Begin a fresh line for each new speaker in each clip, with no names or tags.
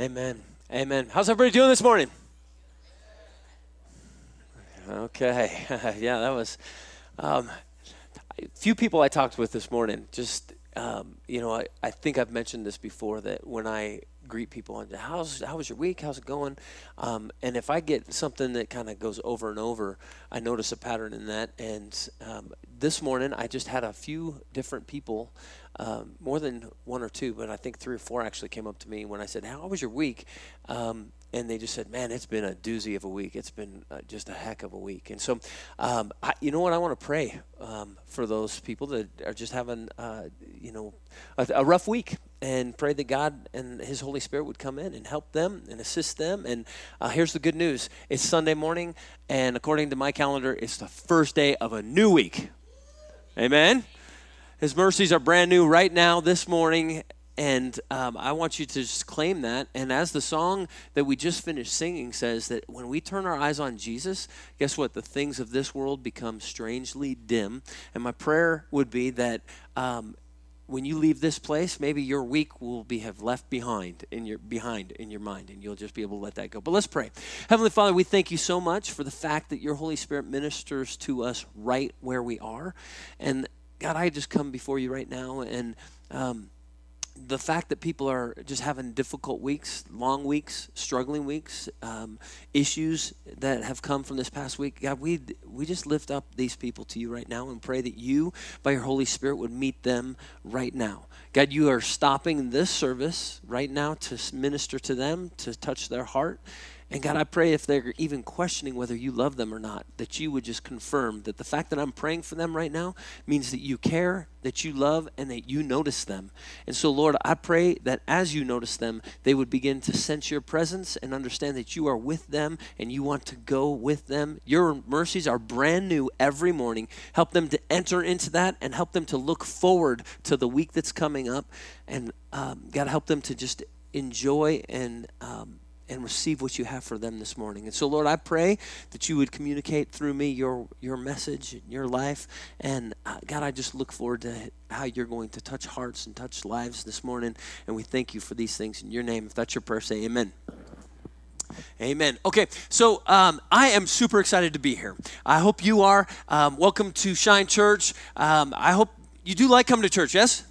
Amen. Amen. How's everybody doing this morning? Okay. yeah, that was um, few people I talked with this morning. Just, um, you know, I, I think I've mentioned this before that when I greet people on how's how was your week? How's it going? Um, and if i get something that kind of goes over and over i notice a pattern in that. And um, this morning i just had a few different people um, more than one or two but i think three or four actually came up to me when i said how was your week? Um, and they just said, "Man, it's been a doozy of a week. It's been uh, just a heck of a week." And so, um, I, you know what? I want to pray um, for those people that are just having, uh, you know, a, a, rough week, and pray that God and His Holy Spirit would come in and help them and assist them. And uh, here's the good news: it's Sunday morning, and according to my calendar, it's the first day of a new week. Amen. His mercies are brand new right now, this morning, and um, I want you to just claim that. And as the song that we just finished singing says, that when we turn our eyes on Jesus, guess what? The things of this world become strangely dim. And my prayer would be that um, when you leave this place, maybe your week will be have left behind in your behind in your mind, and you'll just be able to let that go. But let's pray. Heavenly Father, we thank you so much for the fact that your Holy Spirit ministers to us right where we are. And God, I just come before you right now and um, the fact that people are just having difficult weeks, long weeks, struggling weeks, um, issues that have come from this past week, God, we we just lift up these people to you right now and pray that you, by your Holy Spirit, would meet them right now. God, you are stopping this service right now to minister to them, to touch their heart. And God, I pray if they're even questioning whether you love them or not, that you would just confirm that the fact that I'm praying for them right now means that you care, that you love, and that you notice them. And so, Lord, I pray that as you notice them, they would begin to sense your presence and understand that you are with them and you want to go with them. Your mercies are brand new every morning. Help them to enter into that and help them to look forward to the week that's coming up. And um, God, help them to just enjoy and um, and receive what you have for them this morning. And so, Lord, I pray that you would communicate through me your, your message, and your life. And uh, God, I just look forward to how you're going to touch hearts and touch lives this morning. And we thank you for these things in your name. If that's your prayer, say amen. Amen. Okay, so um, I am super excited to be here. I hope you are. Um, welcome to Shine Church. Um, I hope you do like coming to church, yes?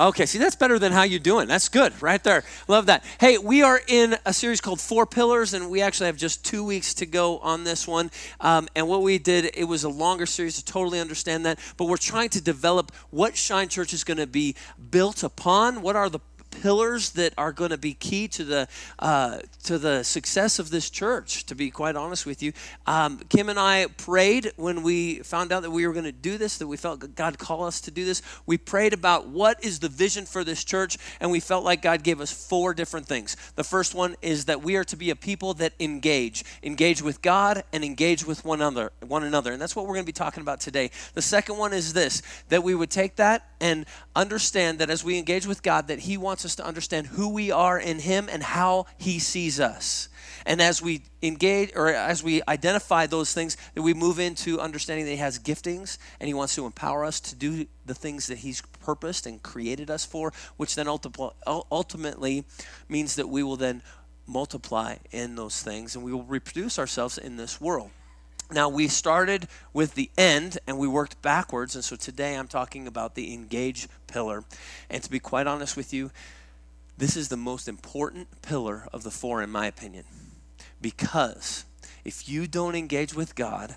Okay, see, that's better than how you're doing. That's good, right there. Love that. Hey, we are in a series called Four Pillars, and we actually have just two weeks to go on this one. Um, and what we did, it was a longer series to totally understand that, but we're trying to develop what Shine Church is going to be built upon. What are the pillars that are going to be key to the uh, to the success of this church. To be quite honest with you, um, Kim and I prayed when we found out that we were going to do this, that we felt God call us to do this. We prayed about what is the vision for this church, and we felt like God gave us four different things. The first one is that we are to be a people that engage, engage with God, and engage with one another, one another, and that's what we're going to be talking about today. The second one is this: that we would take that and understand that as we engage with God, that He wants us to understand who we are in Him and how He sees us. And as we engage or as we identify those things, that we move into understanding that He has giftings and He wants to empower us to do the things that He's purposed and created us for, which then ultimately means that we will then multiply in those things and we will reproduce ourselves in this world. Now, we started with the end and we worked backwards. And so today I'm talking about the engage pillar. And to be quite honest with you, this is the most important pillar of the four, in my opinion. Because if you don't engage with God,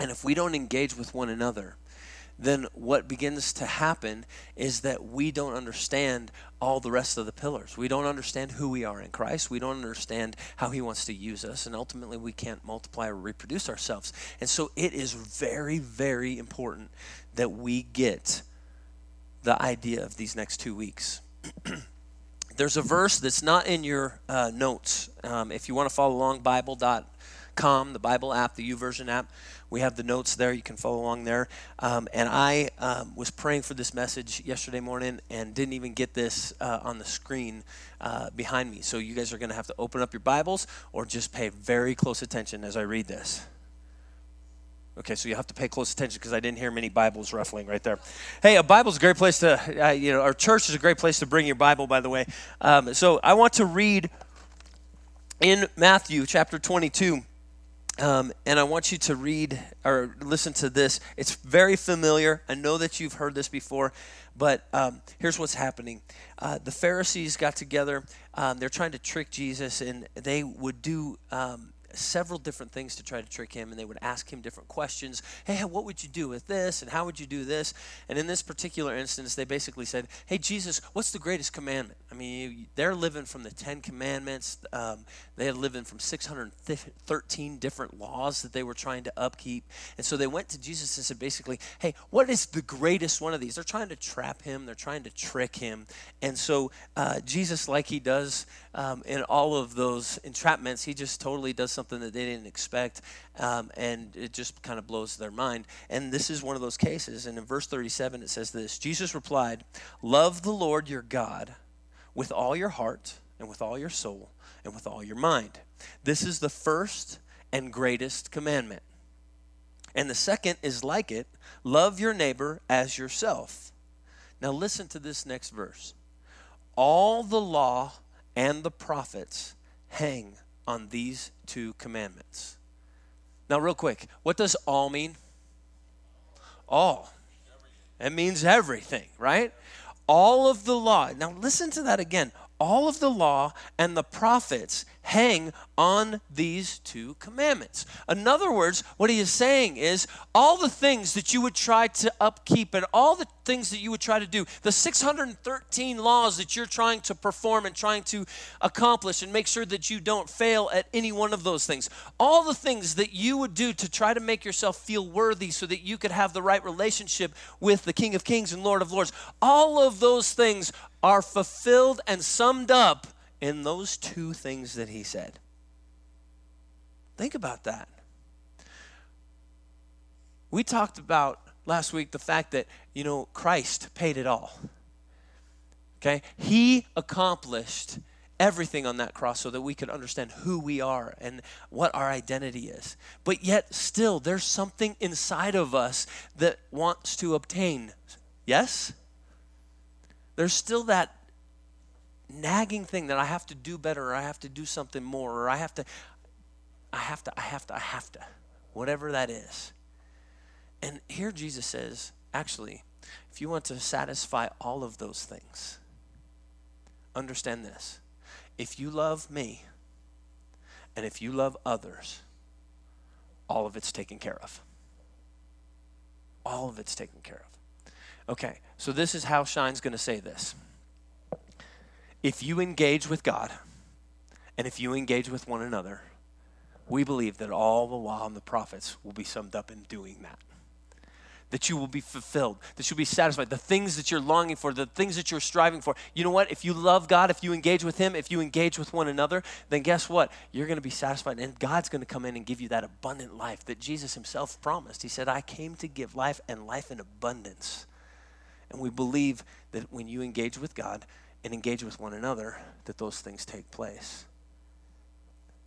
and if we don't engage with one another, then what begins to happen is that we don't understand all the rest of the pillars. We don't understand who we are in Christ. We don't understand how He wants to use us. And ultimately, we can't multiply or reproduce ourselves. And so, it is very, very important that we get the idea of these next two weeks. There's a verse that's not in your uh, notes. Um, if you want to follow along, Bible.com, the Bible app, the YouVersion app, we have the notes there. You can follow along there. Um, and I um, was praying for this message yesterday morning and didn't even get this uh, on the screen uh, behind me. So you guys are going to have to open up your Bibles or just pay very close attention as I read this. Okay, so you have to pay close attention because I didn't hear many Bibles ruffling right there. Hey, a Bible's a great place to, uh, you know, our church is a great place to bring your Bible, by the way. Um, so I want to read in Matthew chapter 22. Um, and I want you to read or listen to this. It's very familiar. I know that you've heard this before, but um, here's what's happening. Uh, the Pharisees got together. Um, they're trying to trick Jesus, and they would do um, several different things to try to trick him, and they would ask him different questions. Hey, what would you do with this? And how would you do this? And in this particular instance, they basically said, Hey, Jesus, what's the greatest commandment? I mean, they're living from the Ten Commandments. Um, they're living from 613 different laws that they were trying to upkeep. And so they went to Jesus and said, basically, Hey, what is the greatest one of these? They're trying to trap him, they're trying to trick him. And so uh, Jesus, like he does um, in all of those entrapments, he just totally does something that they didn't expect, um, and it just kind of blows their mind. And this is one of those cases. And in verse 37, it says this Jesus replied, Love the Lord your God with all your heart, and with all your soul, and with all your mind. This is the first and greatest commandment. And the second is like it love your neighbor as yourself. Now, listen to this next verse. All the law and the prophets hang on these two commandments. Now, real quick, what does all mean? All. It means everything, right? All of the law. Now, listen to that again all of the law and the prophets hang on these two commandments. In other words, what he is saying is all the things that you would try to upkeep and all the things that you would try to do, the 613 laws that you're trying to perform and trying to accomplish and make sure that you don't fail at any one of those things, all the things that you would do to try to make yourself feel worthy so that you could have the right relationship with the King of Kings and Lord of Lords, all of those things are fulfilled and summed up in those two things that he said. Think about that. We talked about last week the fact that, you know, Christ paid it all. Okay? He accomplished everything on that cross so that we could understand who we are and what our identity is. But yet, still, there's something inside of us that wants to obtain. Yes? there's still that nagging thing that I have to do better or I have to do something more or I have to I have to I have to I have to whatever that is. And here Jesus says, actually, if you want to satisfy all of those things, understand this. If you love me and if you love others, all of it's taken care of. All of it's taken care of. Okay, so this is how Shine's going to say this. If you engage with God and if you engage with one another, we believe that all the law and the prophets will be summed up in doing that. That you will be fulfilled, that you'll be satisfied. The things that you're longing for, the things that you're striving for. You know what? If you love God, if you engage with Him, if you engage with one another, then guess what? You're going to be satisfied. And God's going to come in and give you that abundant life that Jesus Himself promised. He said, I came to give life and life in abundance. And we believe that when you engage with God and engage with one another, that those things take place.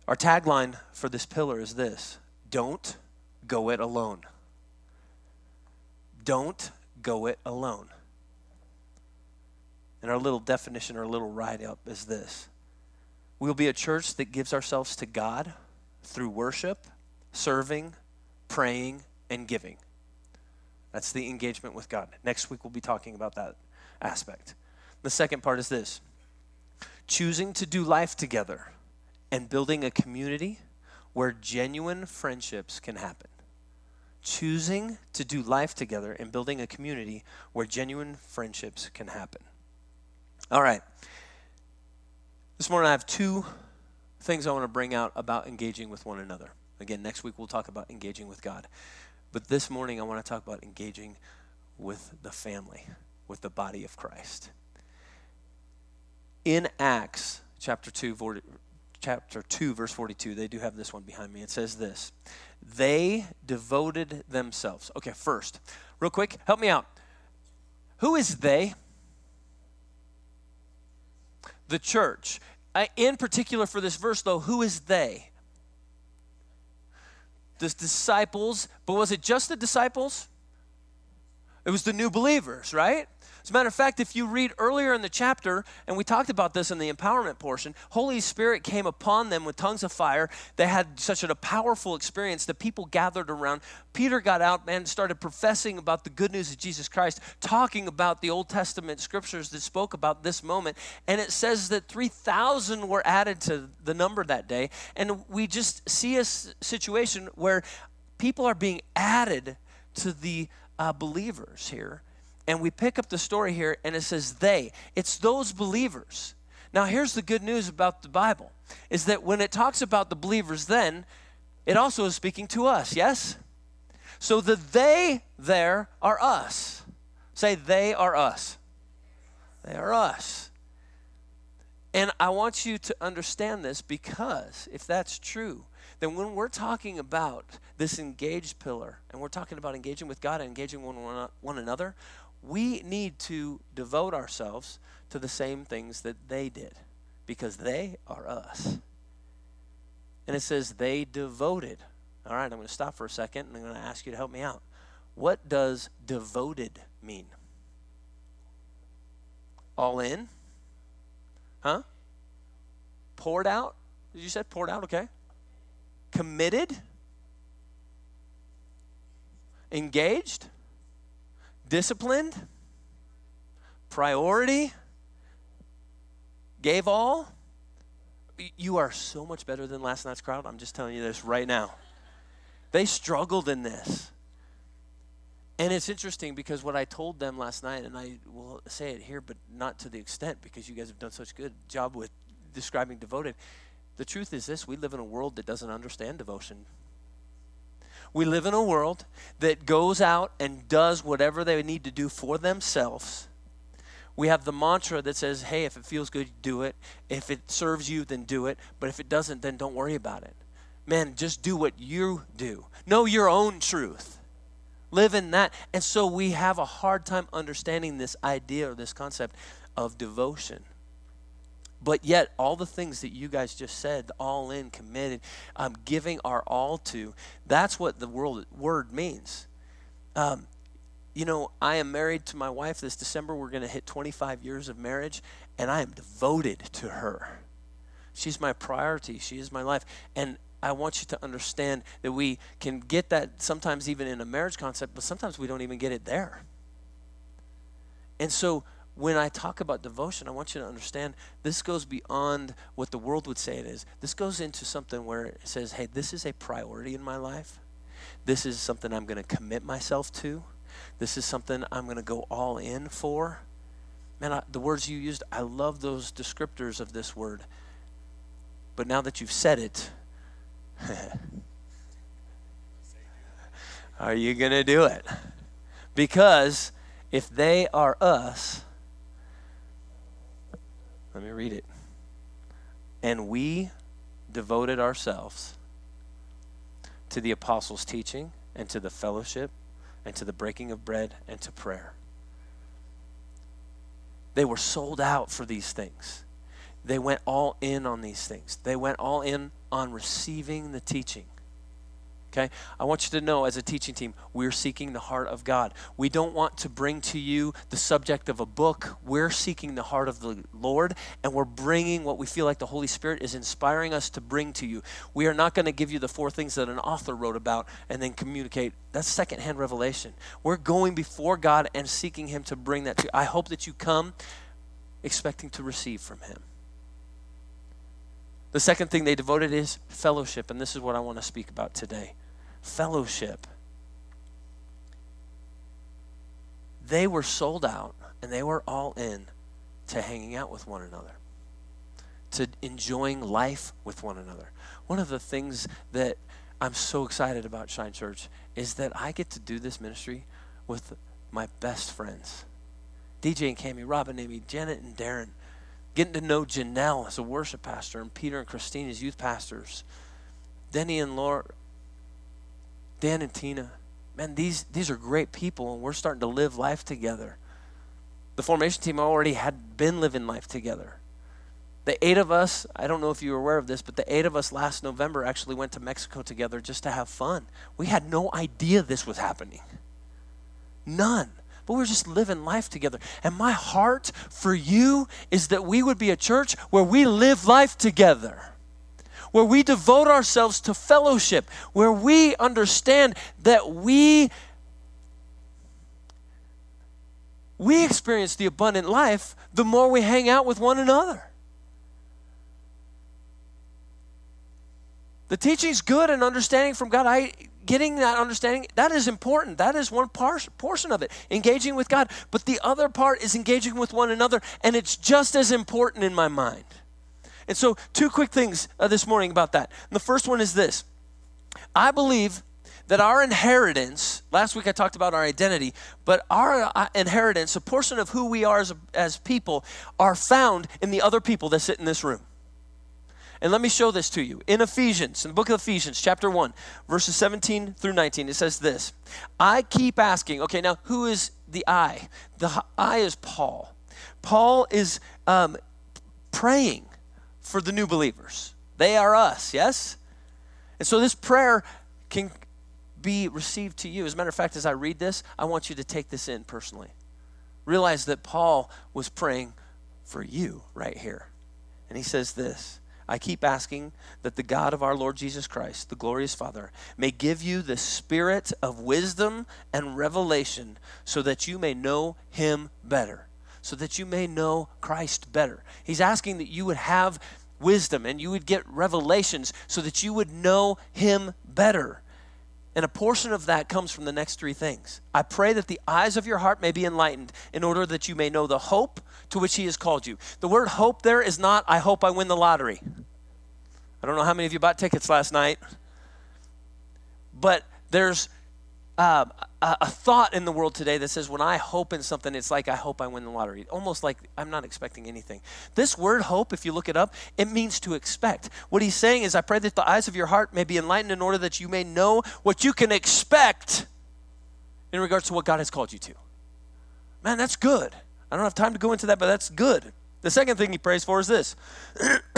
Our tagline for this pillar is this Don't go it alone. Don't go it alone. And our little definition, our little write up is this We'll be a church that gives ourselves to God through worship, serving, praying, and giving. That's the engagement with God. Next week, we'll be talking about that aspect. The second part is this choosing to do life together and building a community where genuine friendships can happen. Choosing to do life together and building a community where genuine friendships can happen. All right. This morning, I have two things I want to bring out about engaging with one another. Again, next week, we'll talk about engaging with God. But this morning, I want to talk about engaging with the family, with the body of Christ. In Acts chapter 2, chapter 2, verse 42, they do have this one behind me. It says this They devoted themselves. Okay, first, real quick, help me out. Who is they? The church. in particular, for this verse, though, who is they? the disciples, but was it just the disciples? It was the new believers, right? As a matter of fact, if you read earlier in the chapter, and we talked about this in the empowerment portion, Holy Spirit came upon them with tongues of fire. They had such a powerful experience. The people gathered around. Peter got out and started professing about the good news of Jesus Christ, talking about the Old Testament scriptures that spoke about this moment. And it says that 3,000 were added to the number that day. And we just see a situation where people are being added to the uh, believers here and we pick up the story here and it says they. It's those believers. Now here's the good news about the bible is that when it talks about the believers then it also is speaking to us yes? So the they there are us. Say they are us. They are us. And i want you to understand this because if that's true then when we're talking about this engaged pillar and we're talking about engaging with god and engaging one, one, one another we need to devote ourselves to the same things that they did because they are us. And it says they devoted. All right, I'm going to stop for a second and I'm going to ask you to help me out. What does devoted mean? All in? Huh? Poured out? You said poured out? Okay. Committed? Engaged? Disciplined, priority, gave all. You are so much better than last night's crowd. I'm just telling you this right now. They struggled in this. And it's interesting because what I told them last night, and I will say it here, but not to the extent because you guys have done such a good job with describing devoted. The truth is this we live in a world that doesn't understand devotion we live in a world that goes out and does whatever they need to do for themselves. We have the mantra that says, hey, if it feels good, do it. If it serves you, then do it. But if it doesn't, then don't worry about it. Man, just do what you do. Know your own truth. Live in that. And so we have a hard time understanding this idea or this concept of devotion. But yet, all the things that you guys just said, all in, committed, um, giving our all to, that's what the world, word means. Um, you know, I am married to my wife this December. We're going to hit 25 years of marriage, and I am devoted to her. She's my priority. She is my life. And I want you to understand that we can get that sometimes even in a marriage concept, but sometimes we don't even get it there. And so when I talk about devotion, I want you to understand this goes beyond what the world would say it is. This goes into something where it says, hey, this is a priority in my life. This is something I'm going to commit myself to. This is something I'm going to go all in for. Man, I, the words you used, I love those descriptors of this word. But now that you've said it, are you going to do it? Because if they are us, let me read it. And we devoted ourselves to the apostles' teaching and to the fellowship and to the breaking of bread and to prayer. They were sold out for these things. They went all in on these things. They went all in on receiving the teaching. Okay? I want you to know as a teaching team, we're seeking the heart of God. We don't want to bring to you the subject of a book. We're seeking the heart of the Lord, and we're bringing what we feel like the Holy Spirit is inspiring us to bring to you. We are not going to give you the four things that an author wrote about and then communicate. That's secondhand revelation. We're going before God and seeking Him to bring that to you. I hope that you come expecting to receive from Him. The second thing they devoted is fellowship, and this is what I want to speak about today fellowship. They were sold out and they were all in to hanging out with one another, to enjoying life with one another. One of the things that I'm so excited about Shine Church is that I get to do this ministry with my best friends. DJ and Cami, Robin, Amy, Janet and Darren. Getting to know Janelle as a worship pastor and Peter and Christine as youth pastors. Denny and Laura, Dan and Tina, man, these, these are great people, and we're starting to live life together. The formation team already had been living life together. The eight of us, I don't know if you were aware of this, but the eight of us last November actually went to Mexico together just to have fun. We had no idea this was happening. None. But we're just living life together. And my heart for you is that we would be a church where we live life together, where we devote ourselves to fellowship, where we understand that we we experience the abundant life the more we hang out with one another. The teaching's good and understanding from God. I getting that understanding that is important. That is one par- portion of it, engaging with God. But the other part is engaging with one another, and it's just as important in my mind. And so, two quick things uh, this morning about that. And the first one is this: I believe that our inheritance, last week I talked about our identity, but our uh, inheritance, a portion of who we are as, as people, are found in the other people that sit in this room. And let me show this to you. In Ephesians, in the book of Ephesians, chapter 1, verses 17 through 19, it says this I keep asking, okay, now who is the I? The I is Paul. Paul is um, praying for the new believers. They are us, yes? And so this prayer can be received to you. As a matter of fact, as I read this, I want you to take this in personally. Realize that Paul was praying for you right here. And he says this I keep asking that the God of our Lord Jesus Christ, the glorious Father, may give you the spirit of wisdom and revelation so that you may know him better, so that you may know Christ better. He's asking that you would have wisdom and you would get revelations so that you would know him better. And a portion of that comes from the next three things. I pray that the eyes of your heart may be enlightened in order that you may know the hope to which He has called you. The word hope there is not, I hope I win the lottery. I don't know how many of you bought tickets last night, but there's uh, a, a thought in the world today that says, when I hope in something, it's like I hope I win the lottery. Almost like I'm not expecting anything. This word hope, if you look it up, it means to expect. What he's saying is, I pray that the eyes of your heart may be enlightened in order that you may know what you can expect in regards to what God has called you to. Man, that's good. I don't have time to go into that, but that's good. The second thing he prays for is this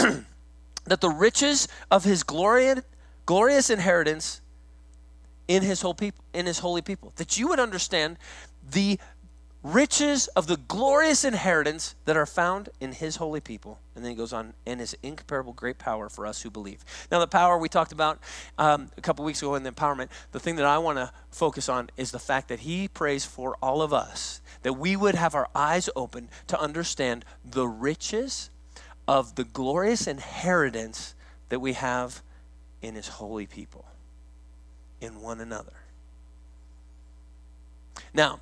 that the riches of his glorious inheritance in his whole people in his holy people that you would understand the riches of the glorious inheritance that are found in his holy people. And then he goes on and his incomparable great power for us who believe. Now the power we talked about um, a couple weeks ago in the empowerment the thing that i want to focus on is the fact that he prays for all of us that we would have our eyes open to understand the riches of the glorious inheritance that we have in his holy people in one another. Now,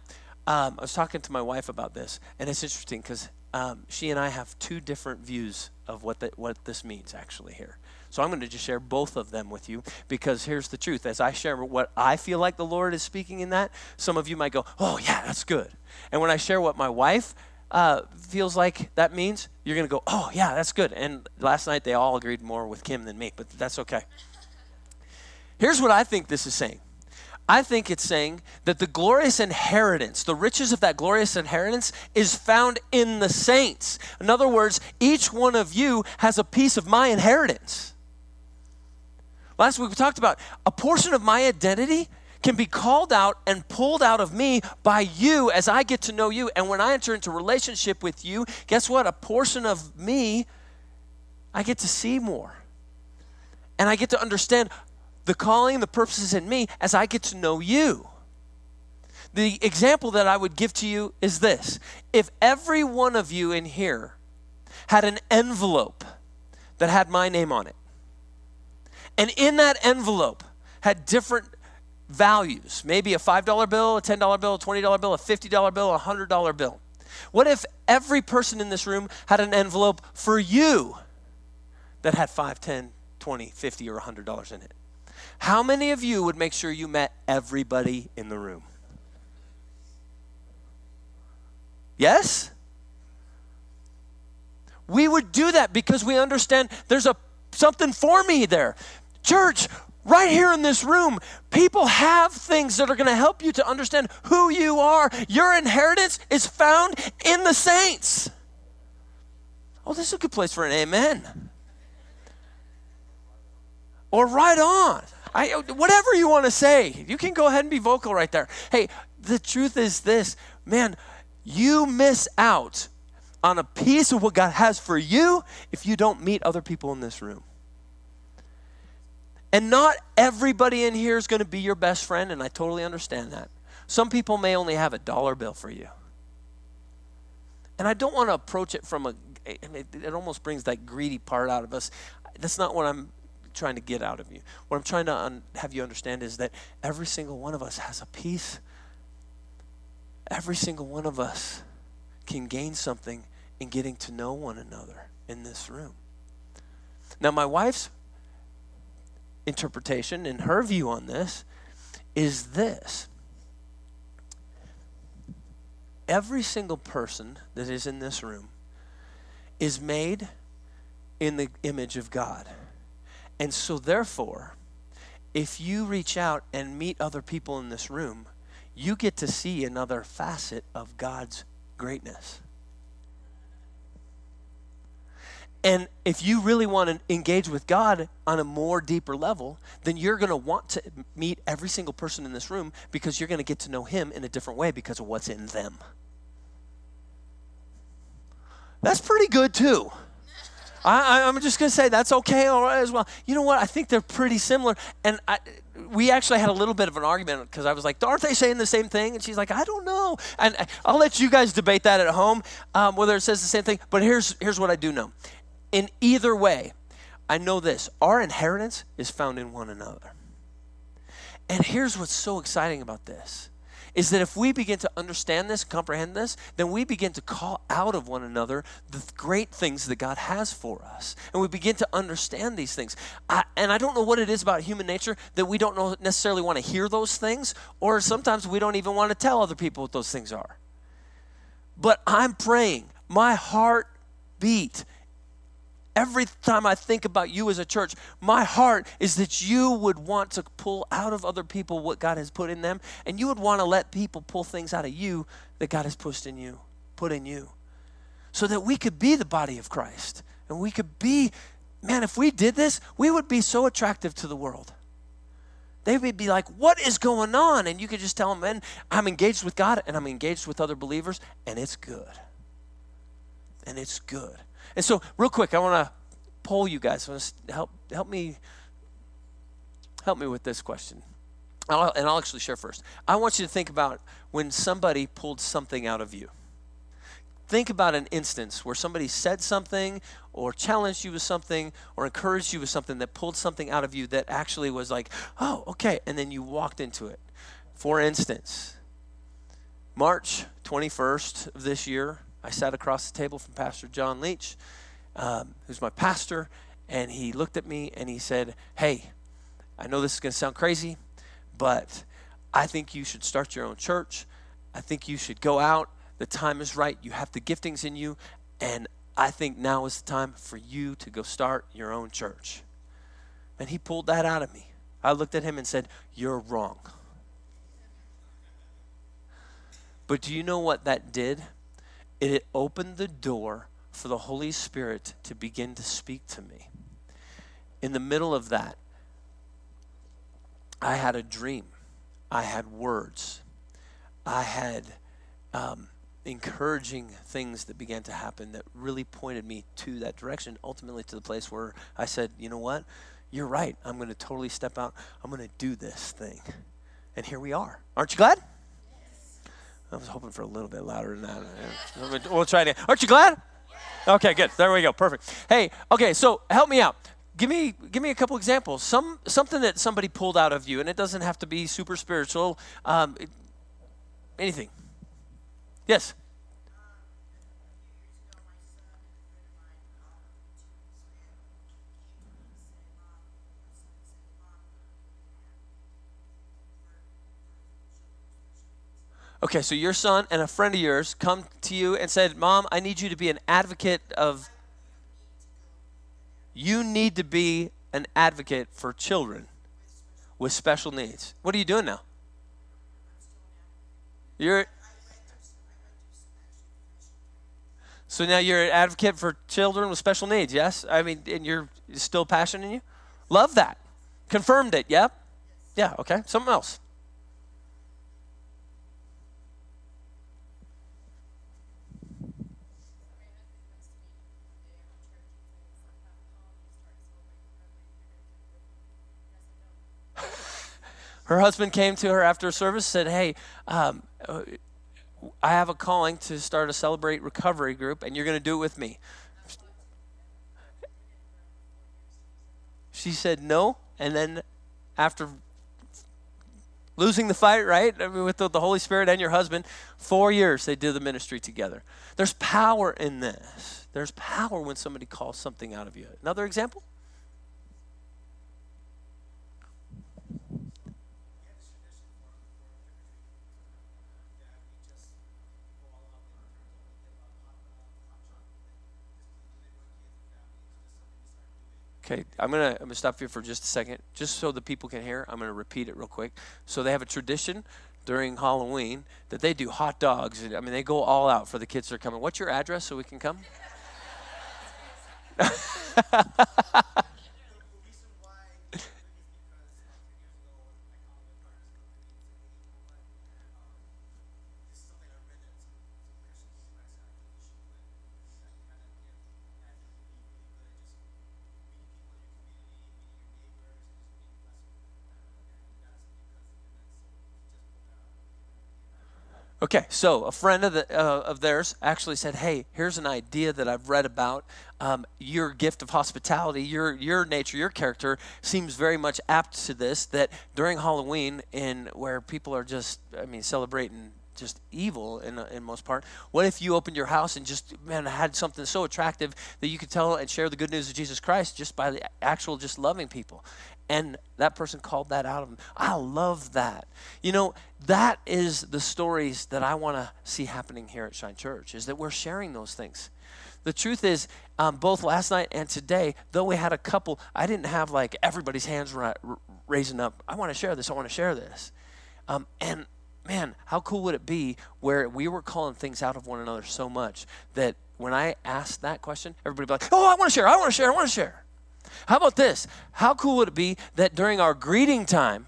um, I was talking to my wife about this, and it's interesting because um, she and I have two different views of what, the, what this means actually here. So I'm going to just share both of them with you because here's the truth. As I share what I feel like the Lord is speaking in that, some of you might go, oh, yeah, that's good. And when I share what my wife uh, feels like that means, you're going to go, oh, yeah, that's good. And last night they all agreed more with Kim than me, but that's okay. Here's what I think this is saying I think it's saying that the glorious inheritance, the riches of that glorious inheritance, is found in the saints. In other words, each one of you has a piece of my inheritance. Last week we talked about a portion of my identity can be called out and pulled out of me by you as I get to know you. And when I enter into relationship with you, guess what? A portion of me I get to see more. And I get to understand the calling, the purposes in me as I get to know you. The example that I would give to you is this if every one of you in here had an envelope that had my name on it, and in that envelope had different values maybe a $5 bill, a $10 bill, a $20 bill, a $50 bill, a $100 bill. What if every person in this room had an envelope for you that had 5, 10, 20, 50, or $100 in it? How many of you would make sure you met everybody in the room? Yes? We would do that because we understand there's a something for me there. Church, right here in this room, people have things that are going to help you to understand who you are. Your inheritance is found in the saints. Oh, this is a good place for an amen. Or right on. I, whatever you want to say, you can go ahead and be vocal right there. Hey, the truth is this man, you miss out on a piece of what God has for you if you don't meet other people in this room. And not everybody in here is going to be your best friend, and I totally understand that. Some people may only have a dollar bill for you. And I don't want to approach it from a, it almost brings that greedy part out of us. That's not what I'm trying to get out of you. What I'm trying to un- have you understand is that every single one of us has a piece. Every single one of us can gain something in getting to know one another in this room. Now, my wife's interpretation and her view on this is this every single person that is in this room is made in the image of God. And so, therefore, if you reach out and meet other people in this room, you get to see another facet of God's greatness. And if you really want to engage with God on a more deeper level, then you're going to want to meet every single person in this room because you're going to get to know Him in a different way because of what's in them. That's pretty good, too. I, am just going to say that's okay all right as well. You know what? I think they're pretty similar. And I, we actually had a little bit of an argument because I was like, aren't they saying the same thing? And she's like, I don't know. And I'll let you guys debate that at home, um, whether it says the same thing. But here's, here's what I do know in either way, I know this our inheritance is found in one another. And here's what's so exciting about this is that if we begin to understand this, comprehend this, then we begin to call out of one another the great things that God has for us. And we begin to understand these things. I, and I don't know what it is about human nature that we don't know, necessarily want to hear those things, or sometimes we don't even want to tell other people what those things are. But I'm praying, my heart beat Every time I think about you as a church, my heart is that you would want to pull out of other people what God has put in them, and you would want to let people pull things out of you that God has pushed in you, put in you, so that we could be the body of Christ. And we could be, man, if we did this, we would be so attractive to the world. They would be like, what is going on? And you could just tell them, man, I'm engaged with God and I'm engaged with other believers, and it's good. And it's good. And so, real quick, I want to poll you guys. help help me help me with this question. I'll, and I'll actually share first. I want you to think about when somebody pulled something out of you. Think about an instance where somebody said something or challenged you with something or encouraged you with something that pulled something out of you that actually was like, oh, okay. And then you walked into it. For instance, March 21st of this year, I sat across the table from Pastor John Leach, um, who's my pastor, and he looked at me and he said, Hey, I know this is going to sound crazy, but I think you should start your own church. I think you should go out. The time is right. You have the giftings in you, and I think now is the time for you to go start your own church. And he pulled that out of me. I looked at him and said, You're wrong. But do you know what that did? It opened the door for the Holy Spirit to begin to speak to me. In the middle of that, I had a dream. I had words. I had um, encouraging things that began to happen that really pointed me to that direction, ultimately to the place where I said, you know what? You're right. I'm going to totally step out. I'm going to do this thing. And here we are. Aren't you glad? I was hoping for a little bit louder than that. We'll try it. Aren't you glad? Okay, good. There we go. Perfect. Hey, okay, so help me out. Give me give me a couple examples. Some something that somebody pulled out of you, and it doesn't have to be super spiritual. Um, anything. Yes. Okay, so your son and a friend of yours come to you and said, Mom, I need you to be an advocate of. You need to be an advocate for children with special needs. What are you doing now? You're. So now you're an advocate for children with special needs, yes? I mean, and you're still passionate in you? Love that. Confirmed it, yep? Yeah, okay. Something else. Her husband came to her after service said hey um, uh, i have a calling to start a celebrate recovery group and you're going to do it with me. She said no and then after losing the fight right I mean, with the, the holy spirit and your husband four years they did the ministry together. There's power in this. There's power when somebody calls something out of you. Another example Okay, I'm gonna I'm gonna stop here for just a second, just so the people can hear. I'm gonna repeat it real quick. So they have a tradition during Halloween that they do hot dogs. I mean, they go all out for the kids that are coming. What's your address so we can come? Okay, so a friend of, the, uh, of theirs actually said, "Hey, here's an idea that I've read about. Um, your gift of hospitality, your your nature, your character seems very much apt to this. That during Halloween, in where people are just, I mean, celebrating just evil in, in most part. What if you opened your house and just man had something so attractive that you could tell and share the good news of Jesus Christ just by the actual just loving people? And that person called that out of them. I love that. You know, that is the stories that I want to see happening here at Shine Church, is that we're sharing those things. The truth is, um, both last night and today, though we had a couple, I didn't have like everybody's hands ra- raising up. I want to share this. I want to share this. Um, and man, how cool would it be where we were calling things out of one another so much that when I asked that question, everybody would be like, oh, I want to share. I want to share. I want to share. How about this? How cool would it be that during our greeting time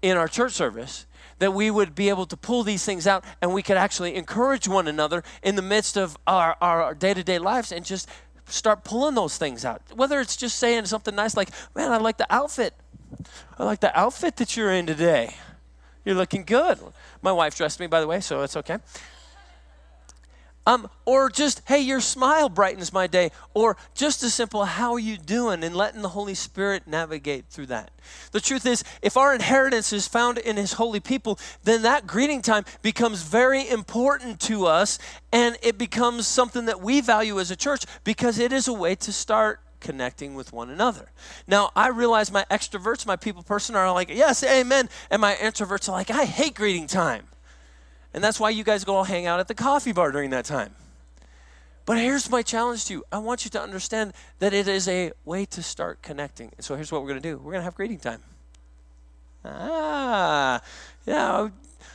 in our church service, that we would be able to pull these things out and we could actually encourage one another in the midst of our, our day-to-day lives and just start pulling those things out. Whether it's just saying something nice like, man, I like the outfit. I like the outfit that you're in today. You're looking good. My wife dressed me, by the way, so it's okay. Um, or just, hey, your smile brightens my day. Or just as simple, how are you doing? And letting the Holy Spirit navigate through that. The truth is, if our inheritance is found in His holy people, then that greeting time becomes very important to us and it becomes something that we value as a church because it is a way to start connecting with one another. Now, I realize my extroverts, my people person, are like, yes, amen. And my introverts are like, I hate greeting time. And that's why you guys go all hang out at the coffee bar during that time. But here's my challenge to you I want you to understand that it is a way to start connecting. So here's what we're going to do we're going to have greeting time. Ah, yeah,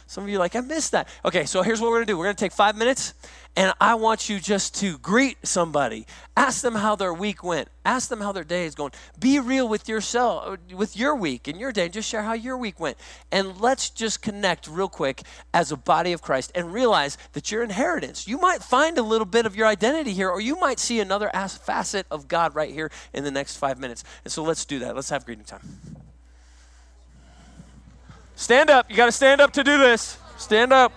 some of you like, I missed that. Okay, so here's what we're gonna do. We're gonna take five minutes, and I want you just to greet somebody. Ask them how their week went. Ask them how their day is going. Be real with yourself, with your week and your day, and just share how your week went. And let's just connect real quick as a body of Christ and realize that your inheritance. You might find a little bit of your identity here, or you might see another facet of God right here in the next five minutes. And so let's do that. Let's have greeting time. Stand up. You got to stand up to do this. Stand up.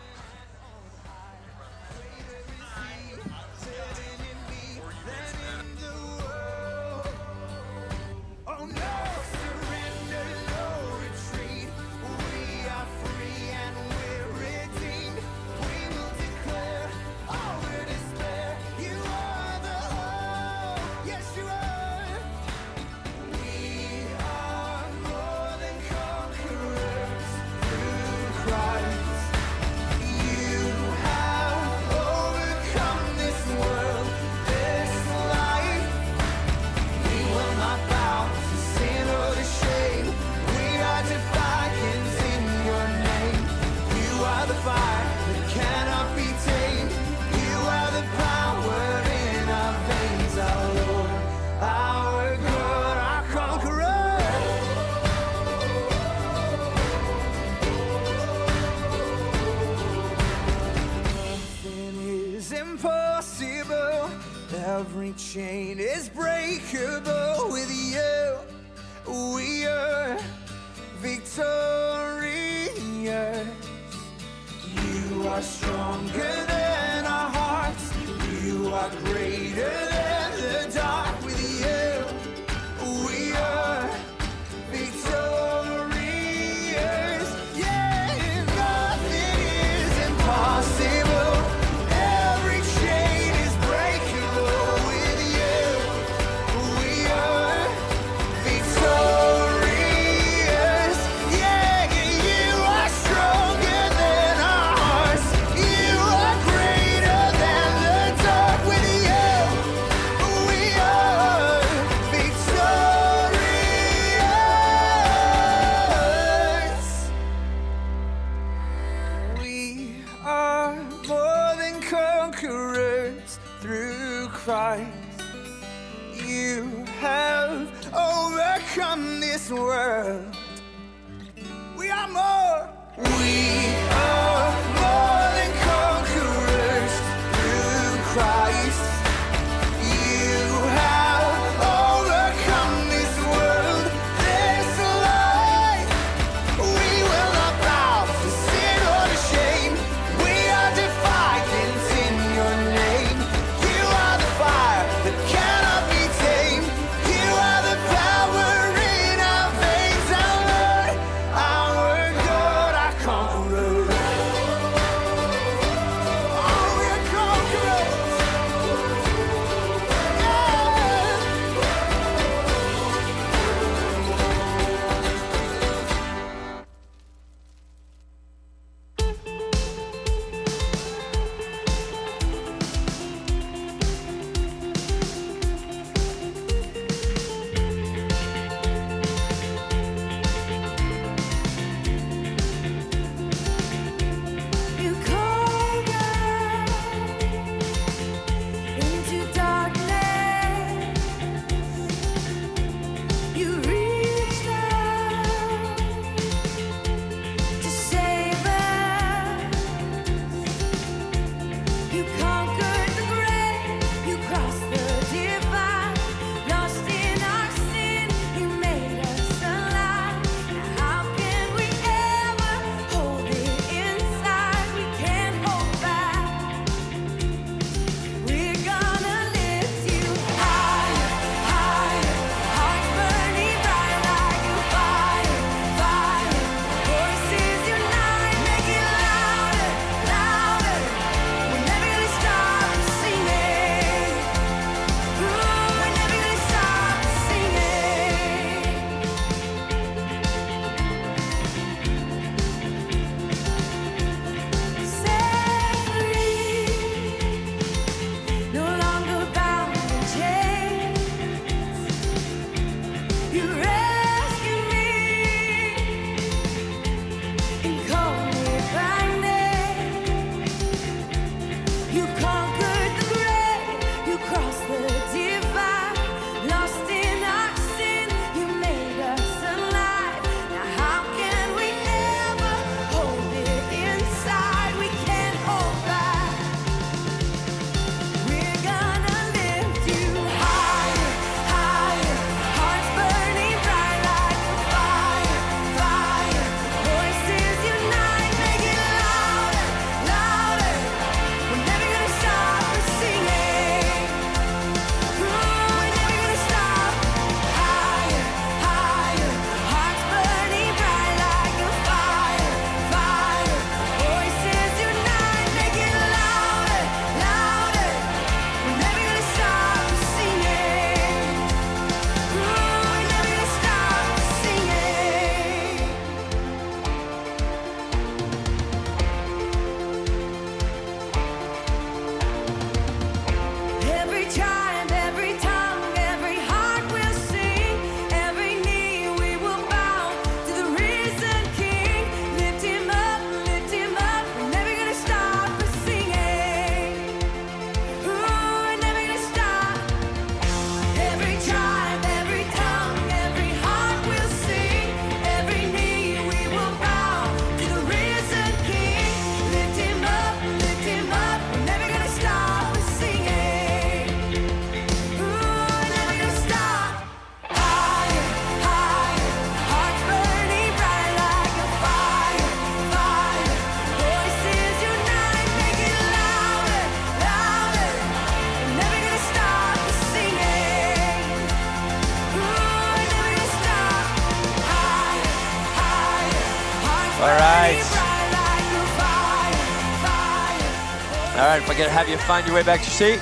If I can have you find your way back to your seat.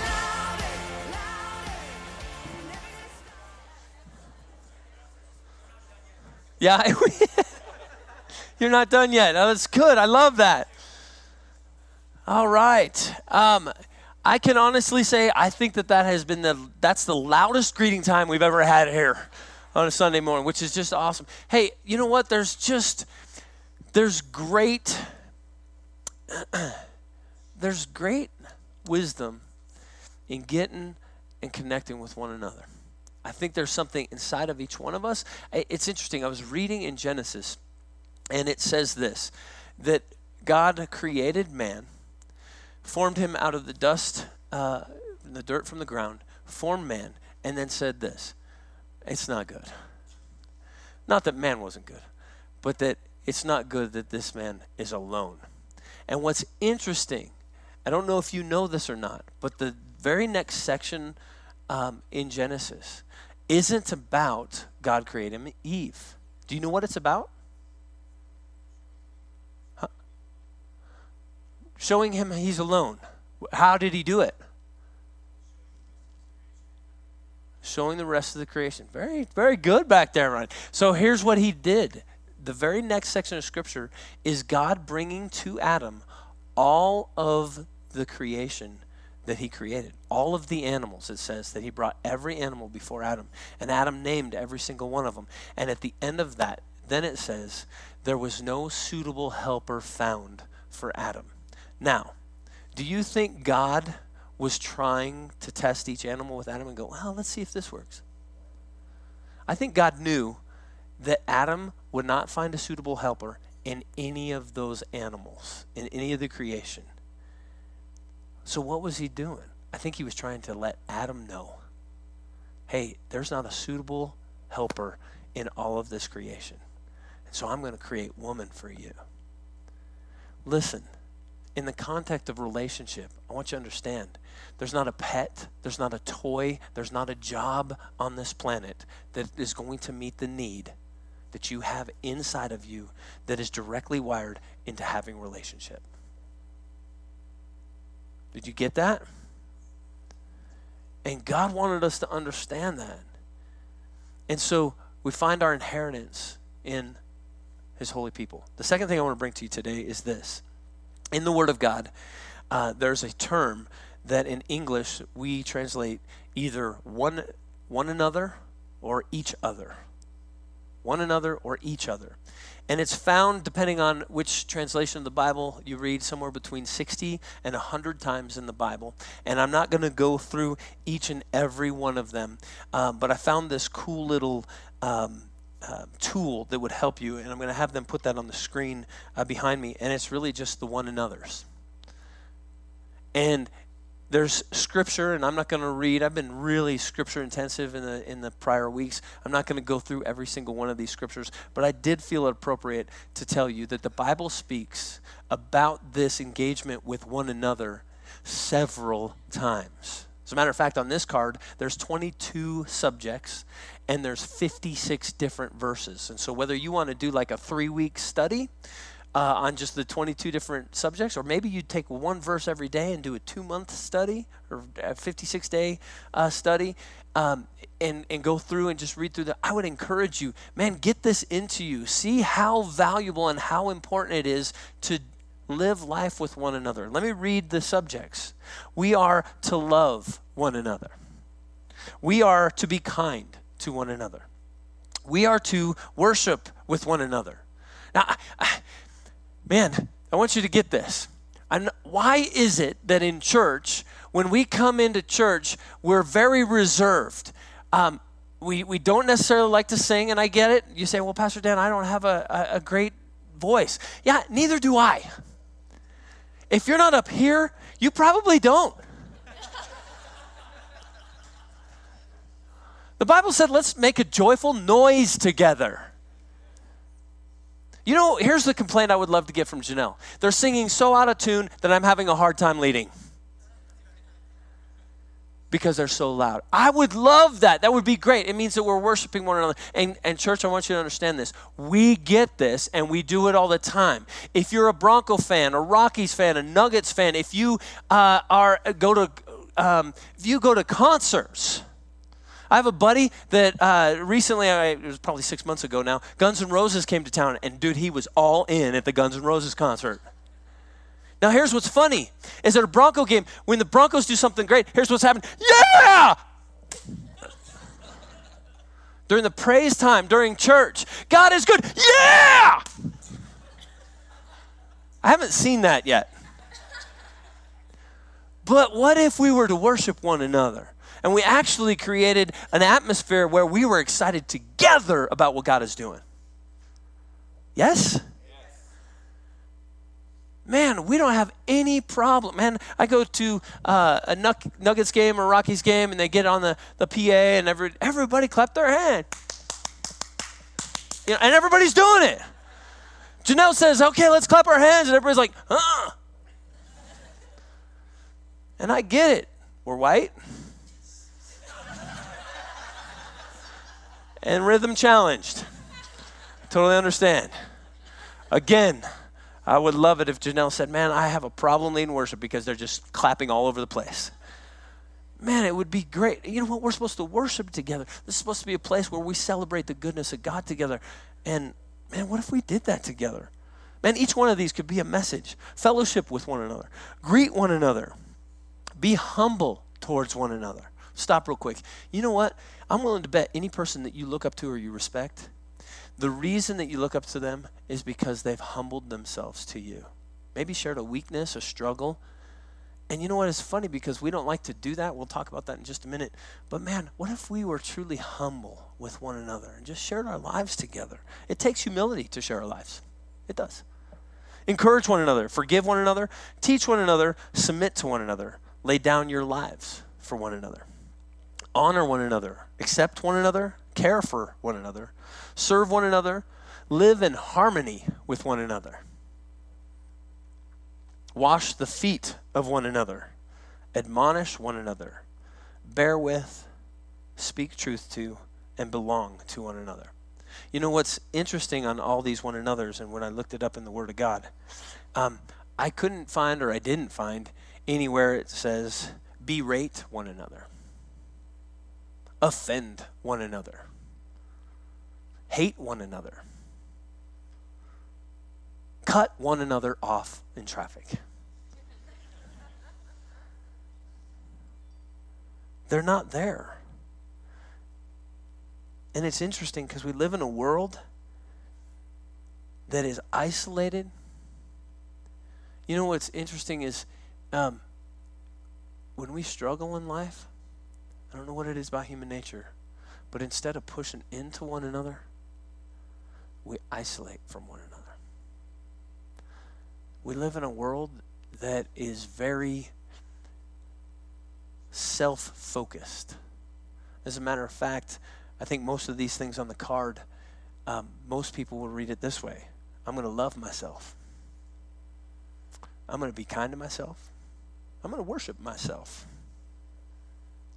Yeah, you're not done yet. Oh, that's good. I love that. All right. Um, I can honestly say I think that that has been the that's the loudest greeting time we've ever had here on a Sunday morning, which is just awesome. Hey, you know what? There's just there's great there's great wisdom in getting and connecting with one another. I think there's something inside of each one of us. It's interesting. I was reading in Genesis, and it says this that God created man, formed him out of the dust, uh, the dirt from the ground, formed man, and then said this it's not good. Not that man wasn't good, but that it's not good that this man is alone. And what's interesting, I don't know if you know this or not, but the very next section um, in Genesis isn't about God creating Eve. Do you know what it's about? Showing him he's alone. How did he do it? Showing the rest of the creation. Very, very good back there, Ryan. So here's what he did. The very next section of scripture is God bringing to Adam all of the creation that he created. All of the animals, it says, that he brought every animal before Adam. And Adam named every single one of them. And at the end of that, then it says, there was no suitable helper found for Adam. Now, do you think God was trying to test each animal with Adam and go, well, let's see if this works? I think God knew that Adam would not find a suitable helper in any of those animals, in any of the creation. So, what was he doing? I think he was trying to let Adam know hey, there's not a suitable helper in all of this creation. And so, I'm going to create woman for you. Listen, in the context of relationship, I want you to understand there's not a pet, there's not a toy, there's not a job on this planet that is going to meet the need that you have inside of you that is directly wired into having relationship. Did you get that? And God wanted us to understand that. And so we find our inheritance in his holy people. The second thing I want to bring to you today is this. In the Word of God, uh, there's a term that in English we translate either one, one another or each other. One another or each other. And it's found, depending on which translation of the Bible you read, somewhere between 60 and 100 times in the Bible. And I'm not going to go through each and every one of them, um, but I found this cool little um, uh, tool that would help you, and I'm going to have them put that on the screen uh, behind me. And it's really just the one another's. And there's scripture, and I'm not going to read. I've been really scripture intensive in the in the prior weeks. I'm not going to go through every single one of these scriptures, but I did feel it appropriate to tell you that the Bible speaks about this engagement with one another several times. As a matter of fact, on this card, there's 22 subjects and there's 56 different verses. And so, whether you want to do like a three week study, uh, on just the 22 different subjects, or maybe you'd take one verse every day and do a two month study or a 56 day uh, study um, and, and go through and just read through that. I would encourage you, man, get this into you. See how valuable and how important it is to live life with one another. Let me read the subjects. We are to love one another, we are to be kind to one another, we are to worship with one another. Now, I, I, man, I want you to get this. I'm, why is it that in church, when we come into church, we're very reserved? Um, we, we don't necessarily like to sing, and I get it. You say, well, Pastor Dan, I don't have a, a, a great voice. Yeah, neither do I. If you're not up here, you probably don't. The Bible said, let's make a joyful noise together. You know, here's the complaint I would love to get from Janelle. They're singing so out of tune that I'm having a hard time leading. because they're so loud. I would love that. That would be great. It means that we're worshiping one another. And, and church, I want you to understand this. We get this and we do it all the time. If you're a Bronco fan, a Rockies fan, a Nuggets fan, if you uh, are go to um, if you go to concerts, I have a buddy that uh, recently, I, it was probably six months ago now, Guns N' Roses came to town, and dude, he was all in at the Guns N' Roses concert. Now, here's what's funny is at a Bronco game, when the Broncos do something great, here's what's happening. Yeah! during the praise time, during church, God is good. Yeah! I haven't seen that yet. But what if we were to worship one another? And we actually created an atmosphere where we were excited together about what God is doing. Yes? Man, we don't have any problem. Man, I go to uh, a Nuggets game or Rockies game and they get on the, the PA and every, everybody clap their hand. You know, and everybody's doing it. Janelle says, okay, let's clap our hands. And everybody's like, huh. And I get it. We're white. And rhythm challenged. Totally understand. Again, I would love it if Janelle said, Man, I have a problem leading worship because they're just clapping all over the place. Man, it would be great. You know what? We're supposed to worship together. This is supposed to be a place where we celebrate the goodness of God together. And man, what if we did that together? Man, each one of these could be a message. Fellowship with one another, greet one another, be humble towards one another. Stop real quick. You know what? I'm willing to bet any person that you look up to or you respect the reason that you look up to them is because they've humbled themselves to you. Maybe shared a weakness, a struggle. And you know what? It's funny because we don't like to do that. We'll talk about that in just a minute. But man, what if we were truly humble with one another and just shared our lives together? It takes humility to share our lives. It does. Encourage one another, forgive one another, teach one another, submit to one another, lay down your lives for one another, honor one another, accept one another, care for one another, serve one another, live in harmony with one another. Wash the feet of one another, admonish one another, bear with, speak truth to, and belong to one another. You know what's interesting on all these one another's, and when I looked it up in the Word of God, um, I couldn't find, or I didn't find, anywhere it says berate one another, offend one another hate one another, cut one another off in traffic. They're not there. And it's interesting because we live in a world that is isolated. You know what's interesting is um, when we struggle in life, I don't know what it is about human nature, but instead of pushing into one another, we isolate from one another. We live in a world that is very self focused. As a matter of fact, I think most of these things on the card, um, most people will read it this way I'm going to love myself. I'm going to be kind to myself. I'm going to worship myself.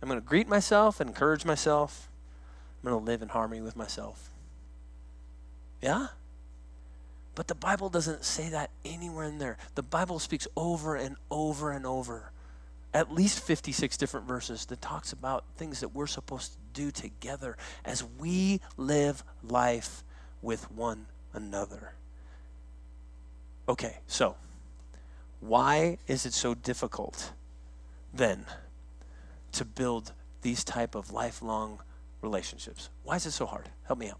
I'm going to greet myself, and encourage myself. I'm going to live in harmony with myself. Yeah? But the Bible doesn't say that anywhere in there. The Bible speaks over and over and over, at least 56 different verses that talks about things that we're supposed to do together as we live life with one another. Okay, so why is it so difficult then to build these type of lifelong relationships? Why is it so hard? Help me out.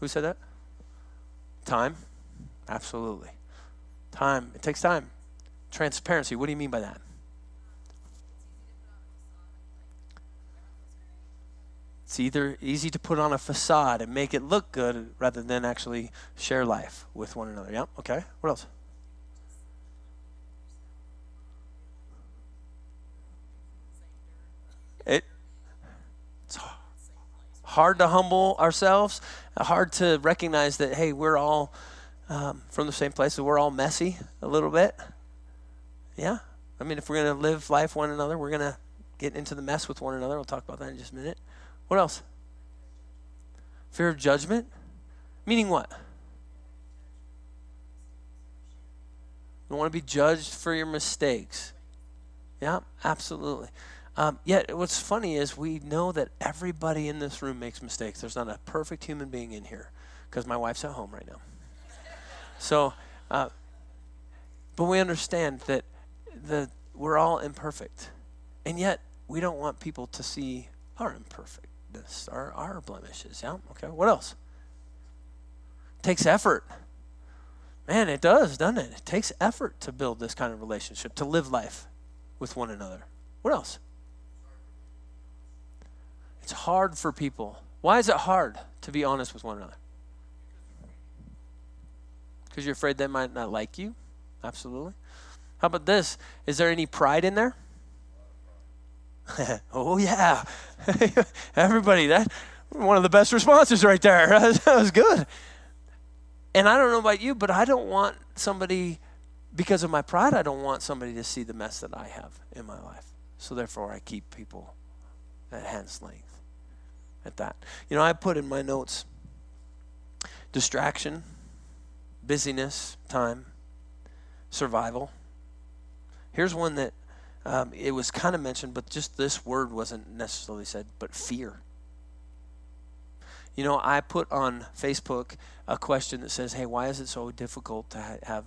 Who said that? Time? Absolutely. Time. It takes time. Transparency. What do you mean by that? It's either easy to put on a facade and make it look good rather than actually share life with one another. Yeah, okay. What else? It, it's hard to humble ourselves hard to recognize that, hey, we're all um, from the same place, so we're all messy a little bit. Yeah? I mean, if we're going to live life one another, we're going to get into the mess with one another. We'll talk about that in just a minute. What else? Fear of judgment? Meaning what? You want to be judged for your mistakes. Yeah, absolutely. Um, yet, what's funny is we know that everybody in this room makes mistakes. There's not a perfect human being in here because my wife's at home right now. So, uh, but we understand that the, we're all imperfect. And yet, we don't want people to see our imperfectness, our, our blemishes. Yeah? Okay, what else? It takes effort. Man, it does, doesn't it? It takes effort to build this kind of relationship, to live life with one another. What else? It's hard for people. Why is it hard to be honest with one another? Because you're afraid they might not like you? Absolutely. How about this? Is there any pride in there? oh, yeah. Everybody, that one of the best responses right there. that was good. And I don't know about you, but I don't want somebody, because of my pride, I don't want somebody to see the mess that I have in my life. So therefore, I keep people at hand's length at that. You know, I put in my notes distraction, busyness, time, survival. Here's one that um, it was kind of mentioned, but just this word wasn't necessarily said, but fear. You know, I put on Facebook a question that says, "Hey, why is it so difficult to ha- have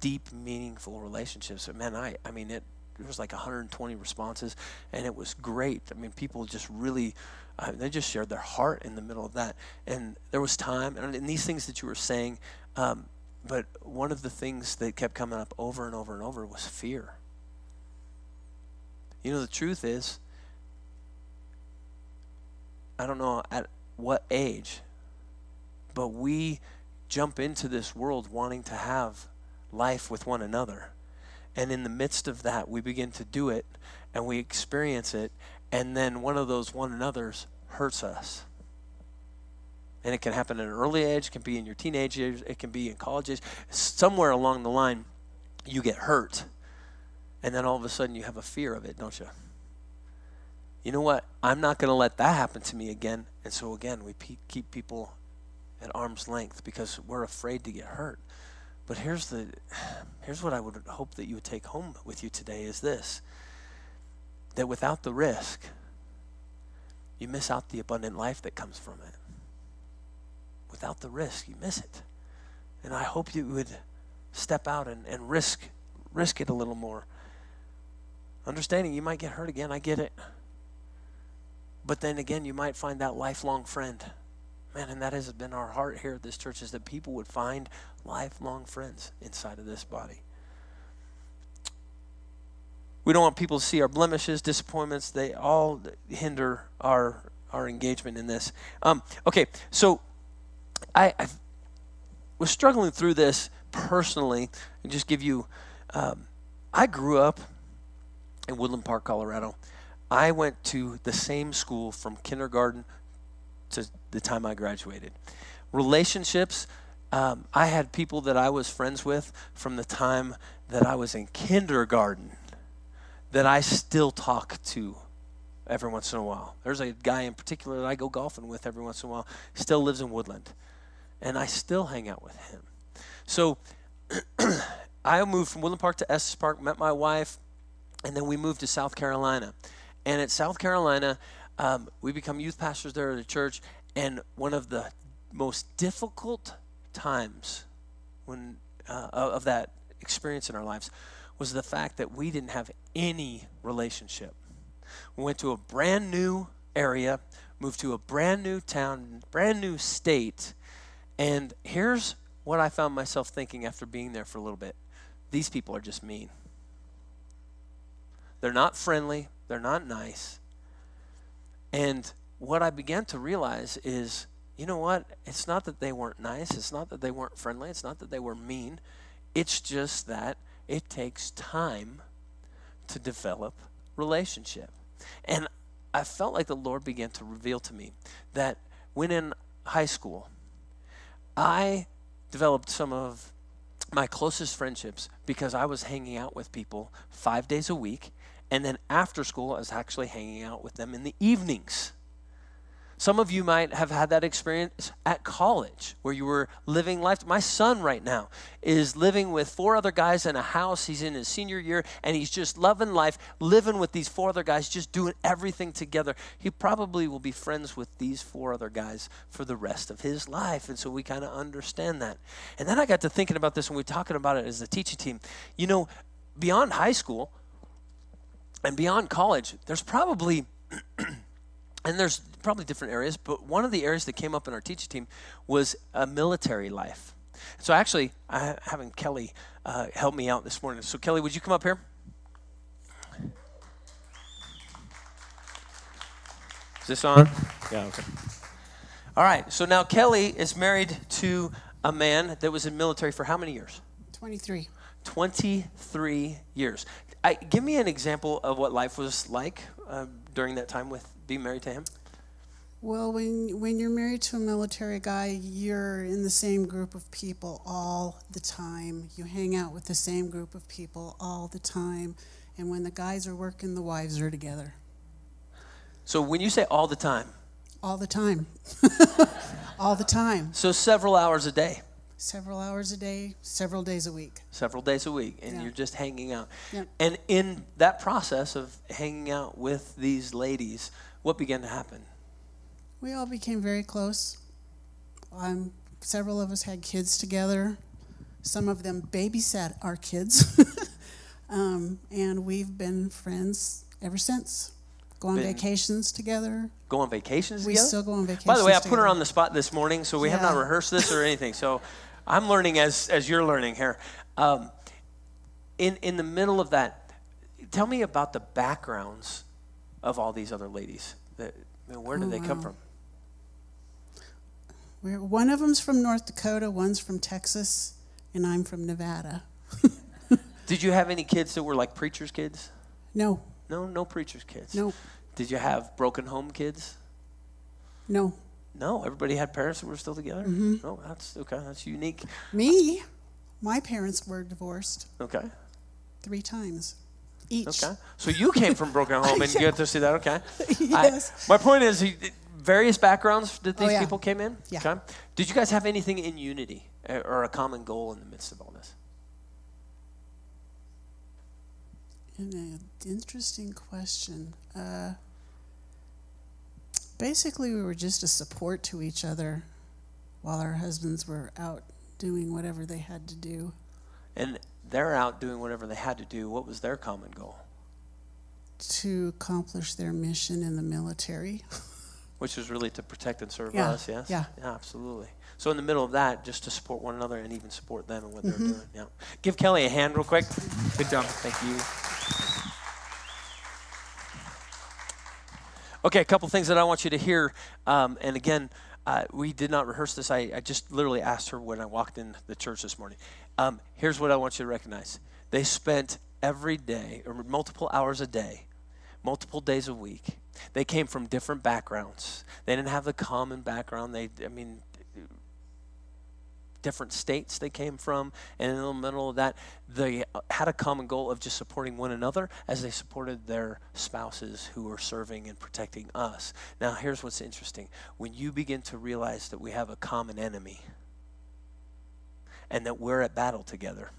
deep, meaningful relationships?" And man, I, I mean, it there was like 120 responses, and it was great. I mean, people just really, uh, they just shared their heart in the middle of that, and there was time, and, and these things that you were saying. Um, but one of the things that kept coming up over and over and over was fear. You know, the truth is, I don't know at what age, but we jump into this world wanting to have life with one another. And in the midst of that, we begin to do it and we experience it, and then one of those one another's hurts us. And it can happen at an early age, it can be in your teenage years, it can be in college age. Somewhere along the line, you get hurt. And then all of a sudden, you have a fear of it, don't you? You know what? I'm not going to let that happen to me again. And so, again, we pe- keep people at arm's length because we're afraid to get hurt. But here's the here's what I would hope that you would take home with you today is this that without the risk you miss out the abundant life that comes from it. Without the risk, you miss it. And I hope you would step out and, and risk risk it a little more. Understanding you might get hurt again, I get it. But then again, you might find that lifelong friend. Man, and that has been our heart here at this church is that people would find lifelong friends inside of this body. We don't want people to see our blemishes, disappointments. They all hinder our our engagement in this. Um, okay, so I, I was struggling through this personally, and just give you. Um, I grew up in Woodland Park, Colorado. I went to the same school from kindergarten to the time I graduated. Relationships, um, I had people that I was friends with from the time that I was in kindergarten that I still talk to every once in a while. There's a guy in particular that I go golfing with every once in a while, still lives in Woodland, and I still hang out with him. So I moved from Woodland Park to Estes Park, met my wife, and then we moved to South Carolina. And at South Carolina, um, we become youth pastors there at a church. And one of the most difficult times when uh, of that experience in our lives was the fact that we didn't have any relationship. We went to a brand new area, moved to a brand new town, brand new state, and here's what I found myself thinking after being there for a little bit. These people are just mean. They're not friendly, they're not nice. And what I began to realize is, you know what? It's not that they weren't nice, it's not that they weren't friendly, it's not that they were mean. It's just that it takes time to develop relationship. And I felt like the Lord began to reveal to me that when in high school, I developed some of my closest friendships because I was hanging out with people five days a week. And then after school, I was actually hanging out with them in the evenings. Some of you might have had that experience at college where you were living life. My son, right now, is living with four other guys in a house. He's in his senior year and he's just loving life, living with these four other guys, just doing everything together. He probably will be friends with these four other guys for the rest of his life. And so we kind of understand that. And then I got to thinking about this when we were talking about it as a teaching team. You know, beyond high school and beyond college, there's probably and there's probably different areas, but one of the areas that came up in our teaching team was a military life. So actually, I having Kelly uh, help me out this morning. So Kelly, would you come up here? Is this on? Yeah. Okay. All right. So now Kelly is married to a man that was in military for how many years?
23.
23 years. I, give me an example of what life was like uh, during that time with being married to him.
Well, when when you're married to a military guy, you're in the same group of people all the time. You hang out with the same group of people all the time. And when the guys are working, the wives are together.
So when you say all the time,
All the time. all the time.
so several hours a day,
Several hours a day, several days a week.
several days a week, and
Yeah.
you're just hanging out.
Yeah.
And in that process of hanging out with these ladies, what began to happen?
We all became very close. Um, several of us had kids together. Some of them babysat our kids. um, and we've been friends ever since. Go on
Been-
vacations together.
Go on vacations
We
together?
still go on vacations
By the way, I put her on the spot this morning, so we have not rehearsed this or anything. So I'm learning as as you're learning here. Um, in in the middle of that, tell me about the backgrounds of all these other ladies. That, I mean, where did
Oh,
they come
wow.
from?
We're, one of them's from North Dakota, one's from Texas, and I'm from Nevada.
Did you have any kids that were like preachers' kids?
No,
No, no preachers' kids.
no,
Did you have broken home kids?
no.
No, everybody had parents that were still together.
Mm-hmm.
No, that's okay. That's unique.
Me, my parents were divorced
Okay.
three times each.
Okay. So you came from broken home and you get to see that. Okay.
Yes.
I, my point is, various backgrounds that these
Oh, yeah.
people came in.
Yeah.
Okay. Did you guys have anything in unity uh, or a common goal in the midst of all this?
An interesting question. Uh, basically, we were just a support to each other while our husbands were out doing whatever they had to do.
And they're out doing whatever they had to do. What was their common goal?
to accomplish their mission in the military.
Which was really to protect and serve
Yeah,
us. Yes.
yeah. yeah.
absolutely. So in the middle of that, just to support one another and even support them and what they're
Mm-hmm.
doing. Yeah. Give Kelly a hand real quick. Good job. Thank you. Okay, a couple things that I want you to hear. Um, and again, uh, we did not rehearse this. I, I just literally asked her when I walked in the church this morning. Um, here's what I want you to recognize they spent every day, or multiple hours a day, multiple days a week. They came from different backgrounds. They didn't have the common background. They, I mean, different states they came from, and in the middle of that, they had a common goal of just supporting one another as they supported their spouses who were serving and protecting us. Now, here's what's interesting when you begin to realize that we have a common enemy and that we're at battle together,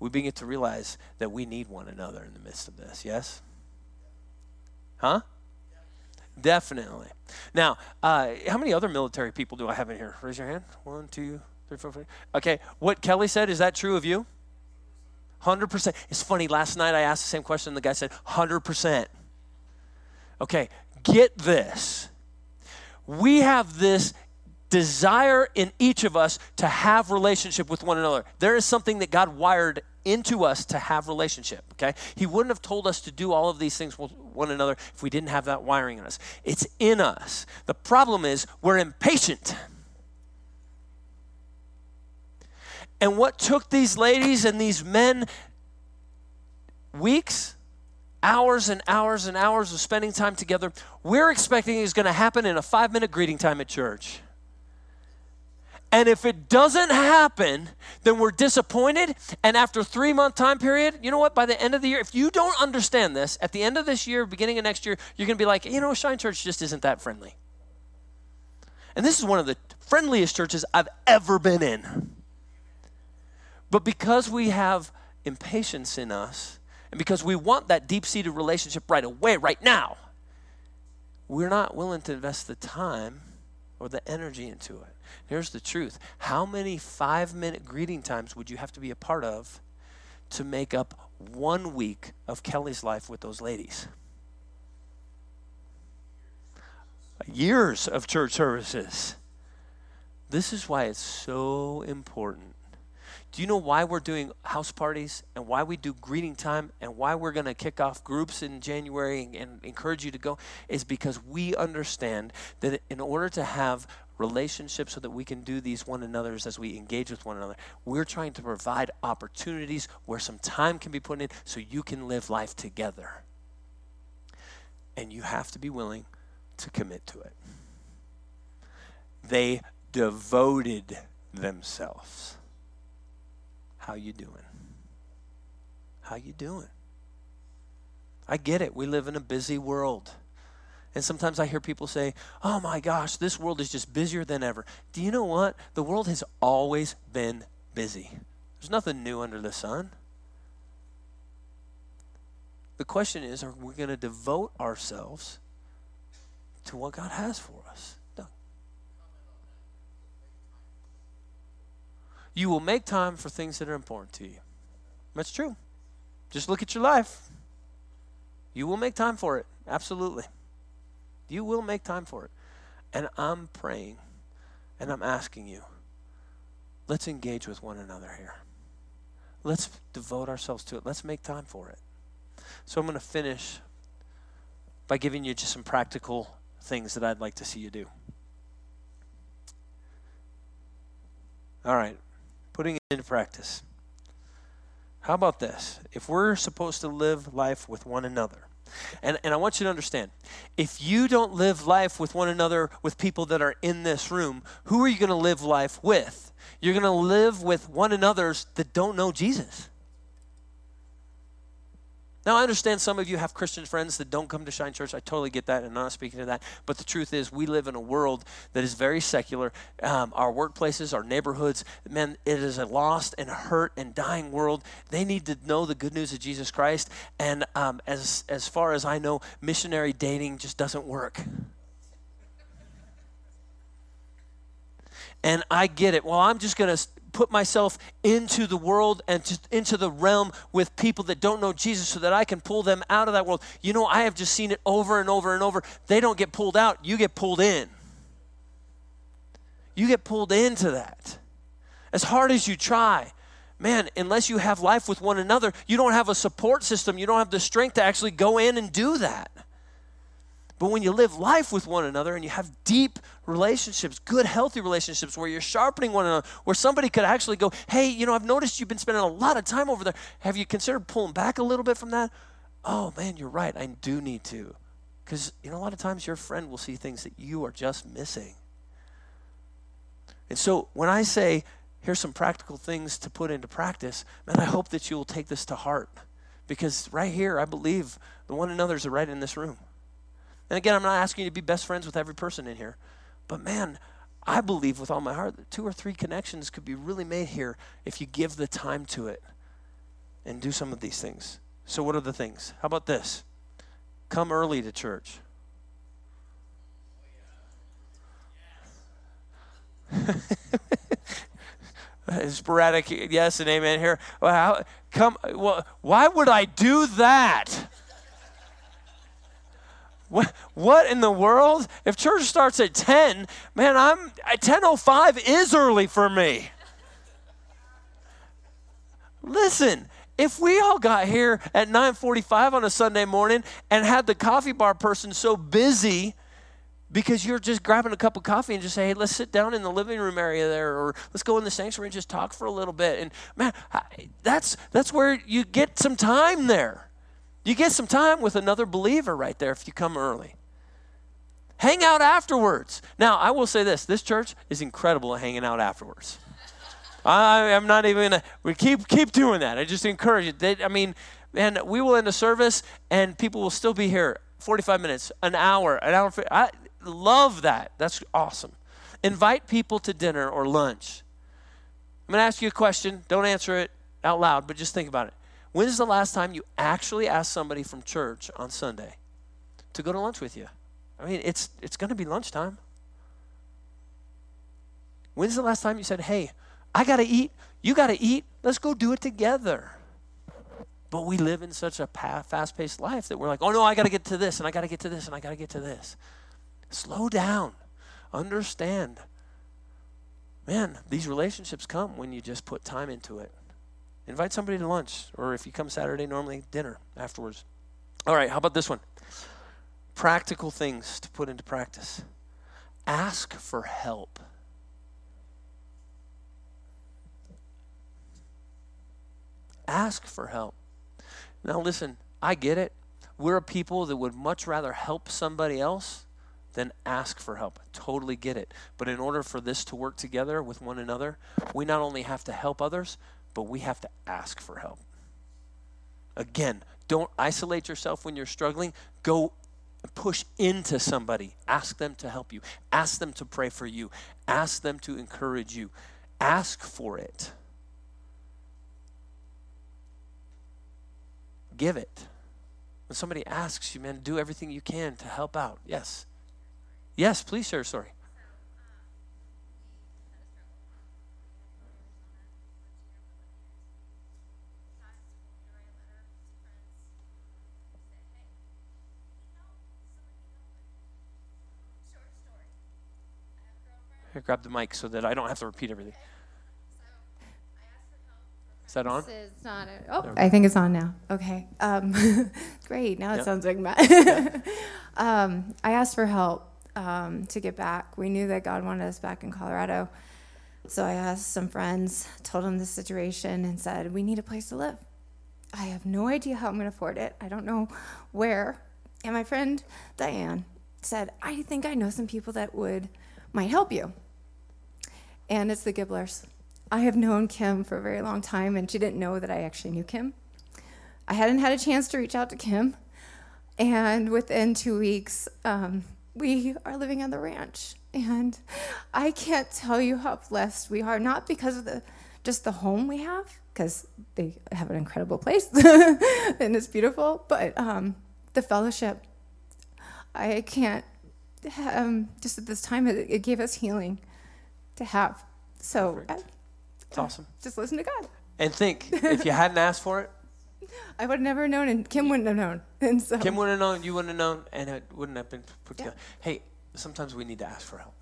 we begin to realize that we need one another in the midst of this, yes? Huh? Definitely. Now, uh, how many other military people do I have in here? Raise your hand. One, two, three, four, five. Okay, what Kelly said, is that true of you? 100%. It's funny, last night I asked the same question, and the guy said, 100%. Okay, get this. We have this desire in each of us to have relationship with one another. There is something that God wired into us to have relationship, okay? He wouldn't have told us to do all of these things with one another if we didn't have that wiring in us. It's in us. The problem is we're impatient. And what took these ladies and these men weeks, hours and hours and hours of spending time together, we're expecting is going to happen in a five minute greeting time at church. And if it doesn't happen, then we're disappointed. And after three month time period, you know what? By the end of the year, if you don't understand this, at the end of this year, beginning of next year, you're going to be like, you know, Shine Church just isn't that friendly. And this is one of the friendliest churches I've ever been in. But because we have impatience in us, and because we want that deep seated relationship right away, right now, we're not willing to invest the time or the energy into it. Here's the truth how many five minute greeting times would you have to be a part of to make up one week of Kelly's life with those ladies? Years of church services. This is why it's so important. Do you know why we're doing house parties and why we do greeting time and why we're going to kick off groups in January and, and encourage you to go? Is because we understand that in order to have relationships so that we can do these one another's as we engage with one another, we're trying to provide opportunities where some time can be put in so you can live life together. And you have to be willing to commit to it. They devoted themselves. How you doing? How you doing? I get it. We live in a busy world. And sometimes I hear people say, "Oh my gosh, this world is just busier than ever." Do you know what? The world has always been busy. There's nothing new under the sun. The question is, are we going to devote ourselves to what God has for us? You will make time for things that are important to you. That's true. Just look at your life. You will make time for it. Absolutely. You will make time for it. And I'm praying and I'm asking you let's engage with one another here. Let's devote ourselves to it. Let's make time for it. So I'm going to finish by giving you just some practical things that I'd like to see you do. All right, putting it into practice. How about this? If we're supposed to live life with one another, and, and I want you to understand if you don't live life with one another, with people that are in this room, who are you going to live life with? You're going to live with one another's that don't know Jesus. Now, I understand some of you have Christian friends that don't come to Shine Church. I totally get that, and I'm not speaking to that. But the truth is, we live in a world that is very secular. Um, our workplaces, our neighborhoods, man, it is a lost and hurt and dying world. They need to know the good news of Jesus Christ. And um, as, as far as I know, missionary dating just doesn't work. And I get it. Well, I'm just going to put myself into the world and to, into the realm with people that don't know Jesus so that I can pull them out of that world. You know, I have just seen it over and over and over. They don't get pulled out, you get pulled in. You get pulled into that. As hard as you try, man, unless you have life with one another, you don't have a support system. You don't have the strength to actually go in and do that. But when you live life with one another and you have deep relationships, good, healthy relationships where you're sharpening one another, where somebody could actually go, hey, you know, I've noticed you've been spending a lot of time over there. Have you considered pulling back a little bit from that? Oh, man, you're right. I do need to. Because, you know, a lot of times your friend will see things that you are just missing. And so when I say, here's some practical things to put into practice, man, I hope that you will take this to heart. Because right here, I believe the one another's are right in this room. And again, I'm not asking you to be best friends with every person in here, but man, I believe with all my heart that two or three connections could be really made here if you give the time to it and do some of these things. So, what are the things? How about this? Come early to church. Sporadic yes and amen here. Well, how, come. Well, why would I do that? What, in the world? If church starts at 10, man, I'm at 10:05 is early for me. Listen, if we all got here at 9:45 on a Sunday morning and had the coffee bar person so busy because you're just grabbing a cup of coffee and just say, "Hey, let's sit down in the living room area there, or let's go in the sanctuary and just talk for a little bit." And man, that's that's where you get some time there. You get some time with another believer right there if you come early. Hang out afterwards. Now, I will say this this church is incredible at hanging out afterwards. I, I'm not even gonna, we keep keep doing that. I just encourage you. They, I mean, and we will end the service and people will still be here 45 minutes, an hour, an hour. I love that. That's awesome. Invite people to dinner or lunch. I'm going to ask you a question. Don't answer it out loud, but just think about it. When's the last time you actually asked somebody from church on Sunday to go to lunch with you? I mean, it's it's going to be lunchtime. When's the last time you said, "Hey, I got to eat, you got to eat. Let's go do it together." But we live in such a fast-paced life that we're like, "Oh no, I got to get to this and I got to get to this and I got to get to this." Slow down. Understand. Man, these relationships come when you just put time into it. Invite somebody to lunch, or if you come Saturday, normally dinner afterwards. All right, how about this one? Practical things to put into practice. Ask for help. Ask for help. Now, listen, I get it. We're a people that would much rather help somebody else than ask for help. Totally get it. But in order for this to work together with one another, we not only have to help others, but we have to ask for help. Again, don't isolate yourself when you're struggling. Go push into somebody. Ask them to help you. Ask them to pray for you. Ask them to encourage you. Ask for it. Give it. When somebody asks you, man, do everything you can to help out. Yes. Yes, please share a story. Here, grab the mic so that I don't have to repeat everything. Is that on?
It's not. A, oh, I think it's on now. Okay. Um, great. Now it
Yep.
sounds like Matt. um, I asked for help um, to get back. We knew that God wanted us back in Colorado. So I asked some friends, told them the situation, and said, We need a place to live. I have no idea how I'm going to afford it. I don't know where. And my friend Diane said, I think I know some people that would might help you. And it's the Gibblers. I have known Kim for a very long time, and she didn't know that I actually knew Kim. I hadn't had a chance to reach out to Kim, and within two weeks, um, we are living on the ranch. And I can't tell you how blessed we are, not because of the just the home we have, because they have an incredible place and it's beautiful, but um, the fellowship. I can't. Um, just at this time, it, it gave us healing to have. So I, uh,
It's awesome.
just listen to God.
And think, if you hadn't asked for it,
I would have never known, and Kim wouldn't have known. And so,
Kim wouldn't have known, you wouldn't have known, and it wouldn't have been put together. Hey, sometimes we need to ask for help.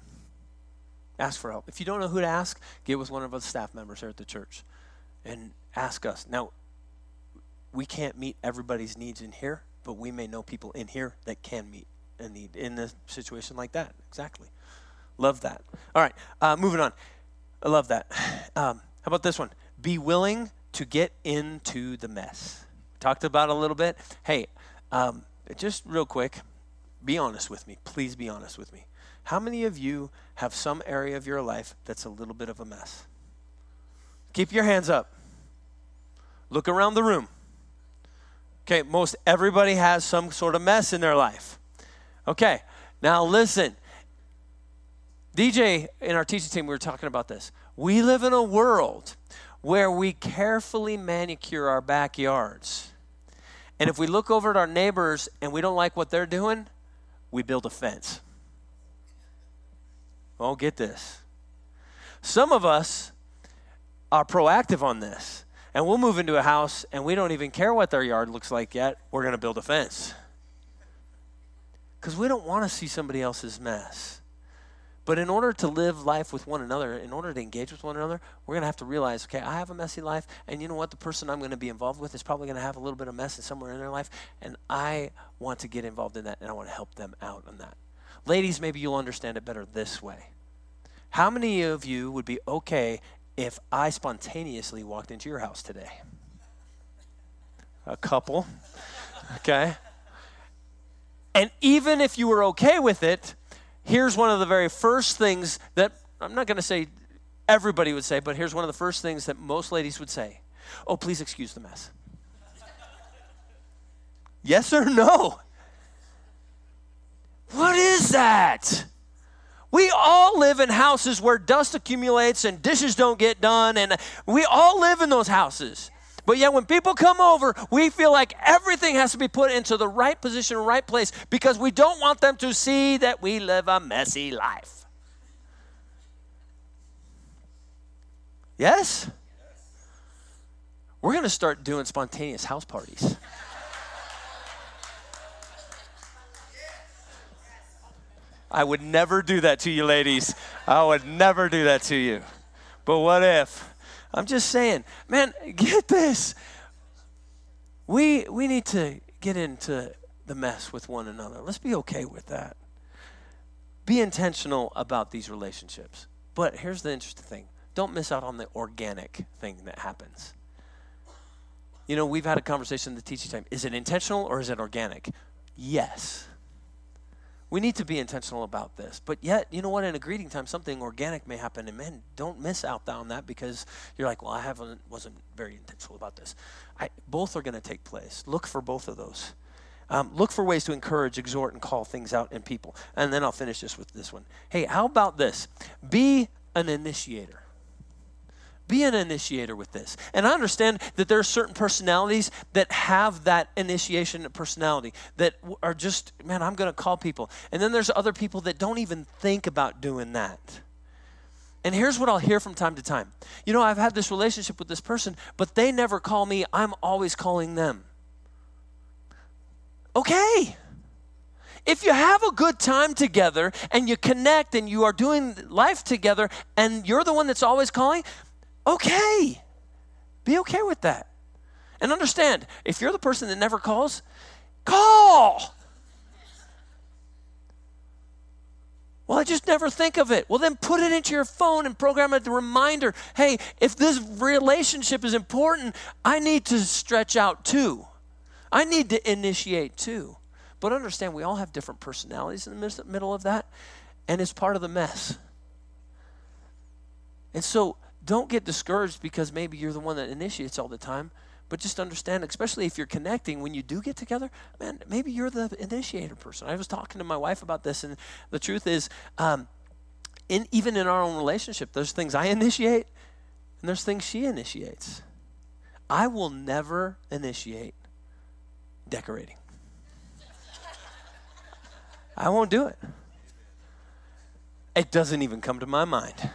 Ask for help. If you don't know who to ask, get with one of us staff members here at the church and ask us. Now, we can't meet everybody's needs in here, but we may know people in here that can meet a need in a situation like that. Exactly. Love that. All right, uh, moving on. I love that. Um, how about this one? Be willing to get into the mess. Talked about a little bit. Hey, um, just real quick, be honest with me. Please be honest with me. How many of you have some area of your life that's a little bit of a mess? Keep your hands up. Look around the room. Okay, most everybody has some sort of mess in their life. Okay, now listen. DJ in our teaching team, we were talking about this. We live in a world where we carefully manicure our backyards. And if we look over at our neighbors and we don't like what they're doing, we build a fence. Oh, get this. Some of us are proactive on this, and we'll move into a house and we don't even care what their yard looks like yet. We're going to build a fence. Because we don't want to see somebody else's mess. But in order to live life with one another, in order to engage with one another, we're going to have to realize okay, I have a messy life, and you know what? The person I'm going to be involved with is probably going to have a little bit of mess in somewhere in their life, and I want to get involved in that, and I want to help them out on that. Ladies, maybe you'll understand it better this way. How many of you would be okay if I spontaneously walked into your house today? A couple, okay? And even if you were okay with it, here's one of the very first things that I'm not going to say everybody would say, but here's one of the first things that most ladies would say Oh, please excuse the mess. yes or no? What is that? We all live in houses where dust accumulates and dishes don't get done, and we all live in those houses. But yet, when people come over, we feel like everything has to be put into the right position, right place, because we don't want them to see that we live a messy life. Yes? We're going to start doing spontaneous house parties. I would never do that to you, ladies. I would never do that to you. But what if? I'm just saying, man, get this. We, we need to get into the mess with one another. Let's be okay with that. Be intentional about these relationships. But here's the interesting thing don't miss out on the organic thing that happens. You know, we've had a conversation in the teaching time. Is it intentional or is it organic? Yes. We need to be intentional about this. But yet, you know what? In a greeting time, something organic may happen. And man, don't miss out on that because you're like, well, I haven't wasn't very intentional about this. I, both are going to take place. Look for both of those. Um, look for ways to encourage, exhort, and call things out in people. And then I'll finish this with this one. Hey, how about this? Be an initiator. Be an initiator with this. And I understand that there are certain personalities that have that initiation personality that are just, man, I'm going to call people. And then there's other people that don't even think about doing that. And here's what I'll hear from time to time. You know, I've had this relationship with this person, but they never call me. I'm always calling them. Okay. If you have a good time together and you connect and you are doing life together and you're the one that's always calling, okay. Be okay with that. And understand, if you're the person that never calls, call. Well, I just never think of it. Well, then put it into your phone and program it the reminder. Hey, if this relationship is important, I need to stretch out too. I need to initiate too. But understand, we all have different personalities in the middle of that, and it's part of the mess. And so don't get discouraged because maybe you're the one that initiates all the time. But just understand, especially if you're connecting, when you do get together, man, maybe you're the initiator person. I was talking to my wife about this, and the truth is, um, in, even in our own relationship, there's things I initiate, and there's things she initiates. I will never initiate decorating. I won't do it. It doesn't even come to my mind.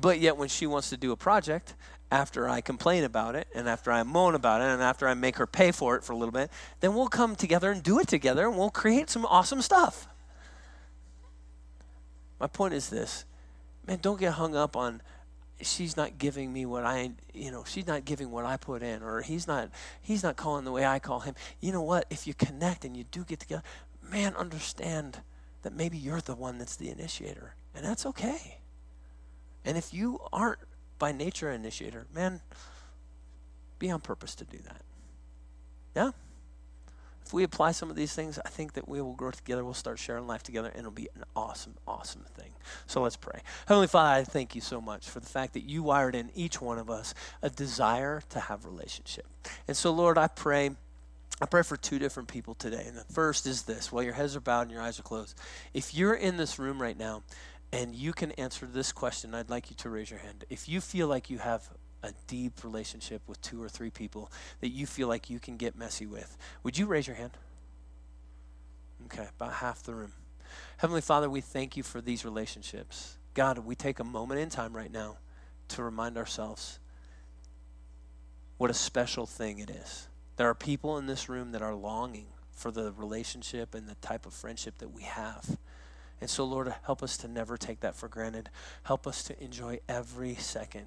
But yet, when she wants to do a project, after I complain about it, and after I moan about it, and after I make her pay for it for a little bit, then we'll come together and do it together, and we'll create some awesome stuff. My point is this man, don't get hung up on she's not giving me what I, you know, she's not giving what I put in, or he's not, he's not calling the way I call him. You know what? If you connect and you do get together, man, understand that maybe you're the one that's the initiator, and that's okay. And if you aren't by nature an initiator, man, be on purpose to do that. Yeah? If we apply some of these things, I think that we will grow together. We'll start sharing life together, and it'll be an awesome, awesome thing. So let's pray. Heavenly Father, I thank you so much for the fact that you wired in each one of us a desire to have relationship. And so, Lord, I pray. I pray for two different people today. And the first is this while your heads are bowed and your eyes are closed. If you're in this room right now and you can answer this question, I'd like you to raise your hand. If you feel like you have a deep relationship with two or three people that you feel like you can get messy with, would you raise your hand? Okay, about half the room. Heavenly Father, we thank you for these relationships. God, we take a moment in time right now to remind ourselves what a special thing it is. There are people in this room that are longing for the relationship and the type of friendship that we have. And so, Lord, help us to never take that for granted. Help us to enjoy every second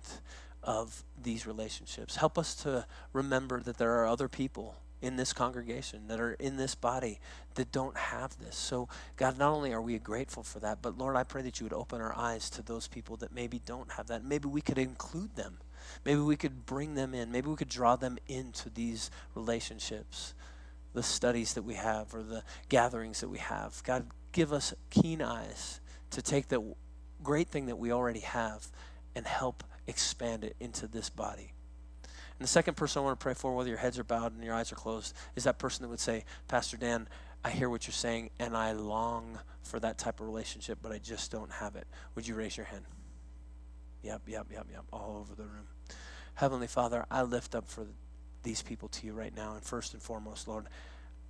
of these relationships. Help us to remember that there are other people in this congregation that are in this body that don't have this. So, God, not only are we grateful for that, but Lord, I pray that you would open our eyes to those people that maybe don't have that. Maybe we could include them. Maybe we could bring them in. Maybe we could draw them into these relationships, the studies that we have or the gatherings that we have. God, give us keen eyes to take the great thing that we already have and help expand it into this body. And the second person I want to pray for, whether your heads are bowed and your eyes are closed, is that person that would say, Pastor Dan, I hear what you're saying, and I long for that type of relationship, but I just don't have it. Would you raise your hand? Yep, yep, yep, yep, all over the room. Heavenly Father, I lift up for these people to you right now. And first and foremost, Lord,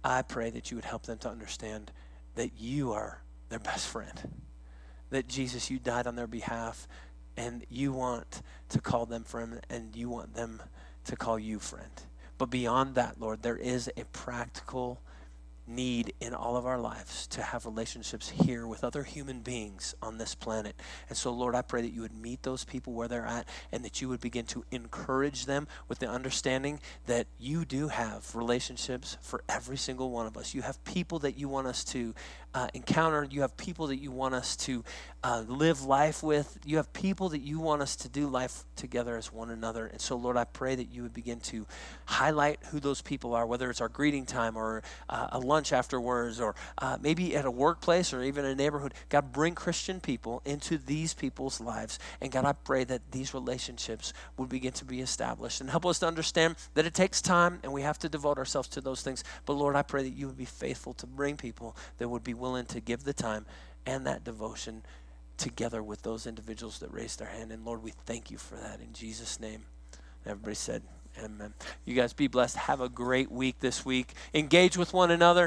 I pray that you would help them to understand that you are their best friend. That Jesus, you died on their behalf, and you want to call them friend, and you want them to call you friend. But beyond that, Lord, there is a practical need in all of our lives to have relationships here with other human beings on this planet. And so, Lord, I pray that you would meet those people where they're at and that you would begin to encourage them with the understanding that you do have relationships for every single one of us. You have people that you want us to uh, encounter, you have people that you want us to uh, live life with, you have people that you want us to do life together as one another. And so, Lord, I pray that you would begin to highlight who those people are, whether it's our greeting time or uh, a lunch afterwards, or uh, maybe at a workplace or even a neighborhood. God, bring Christian people into these people's lives. And God, I pray that these relationships would begin to be established and help us to understand that it takes time and we have to devote ourselves to those things. But Lord, I pray that you would be faithful to bring people that would be willing to give the time and that devotion together with those individuals that raised their hand. And Lord, we thank you for that in Jesus' name. Everybody said, Amen. You guys be blessed. Have a great week this week. Engage with one another.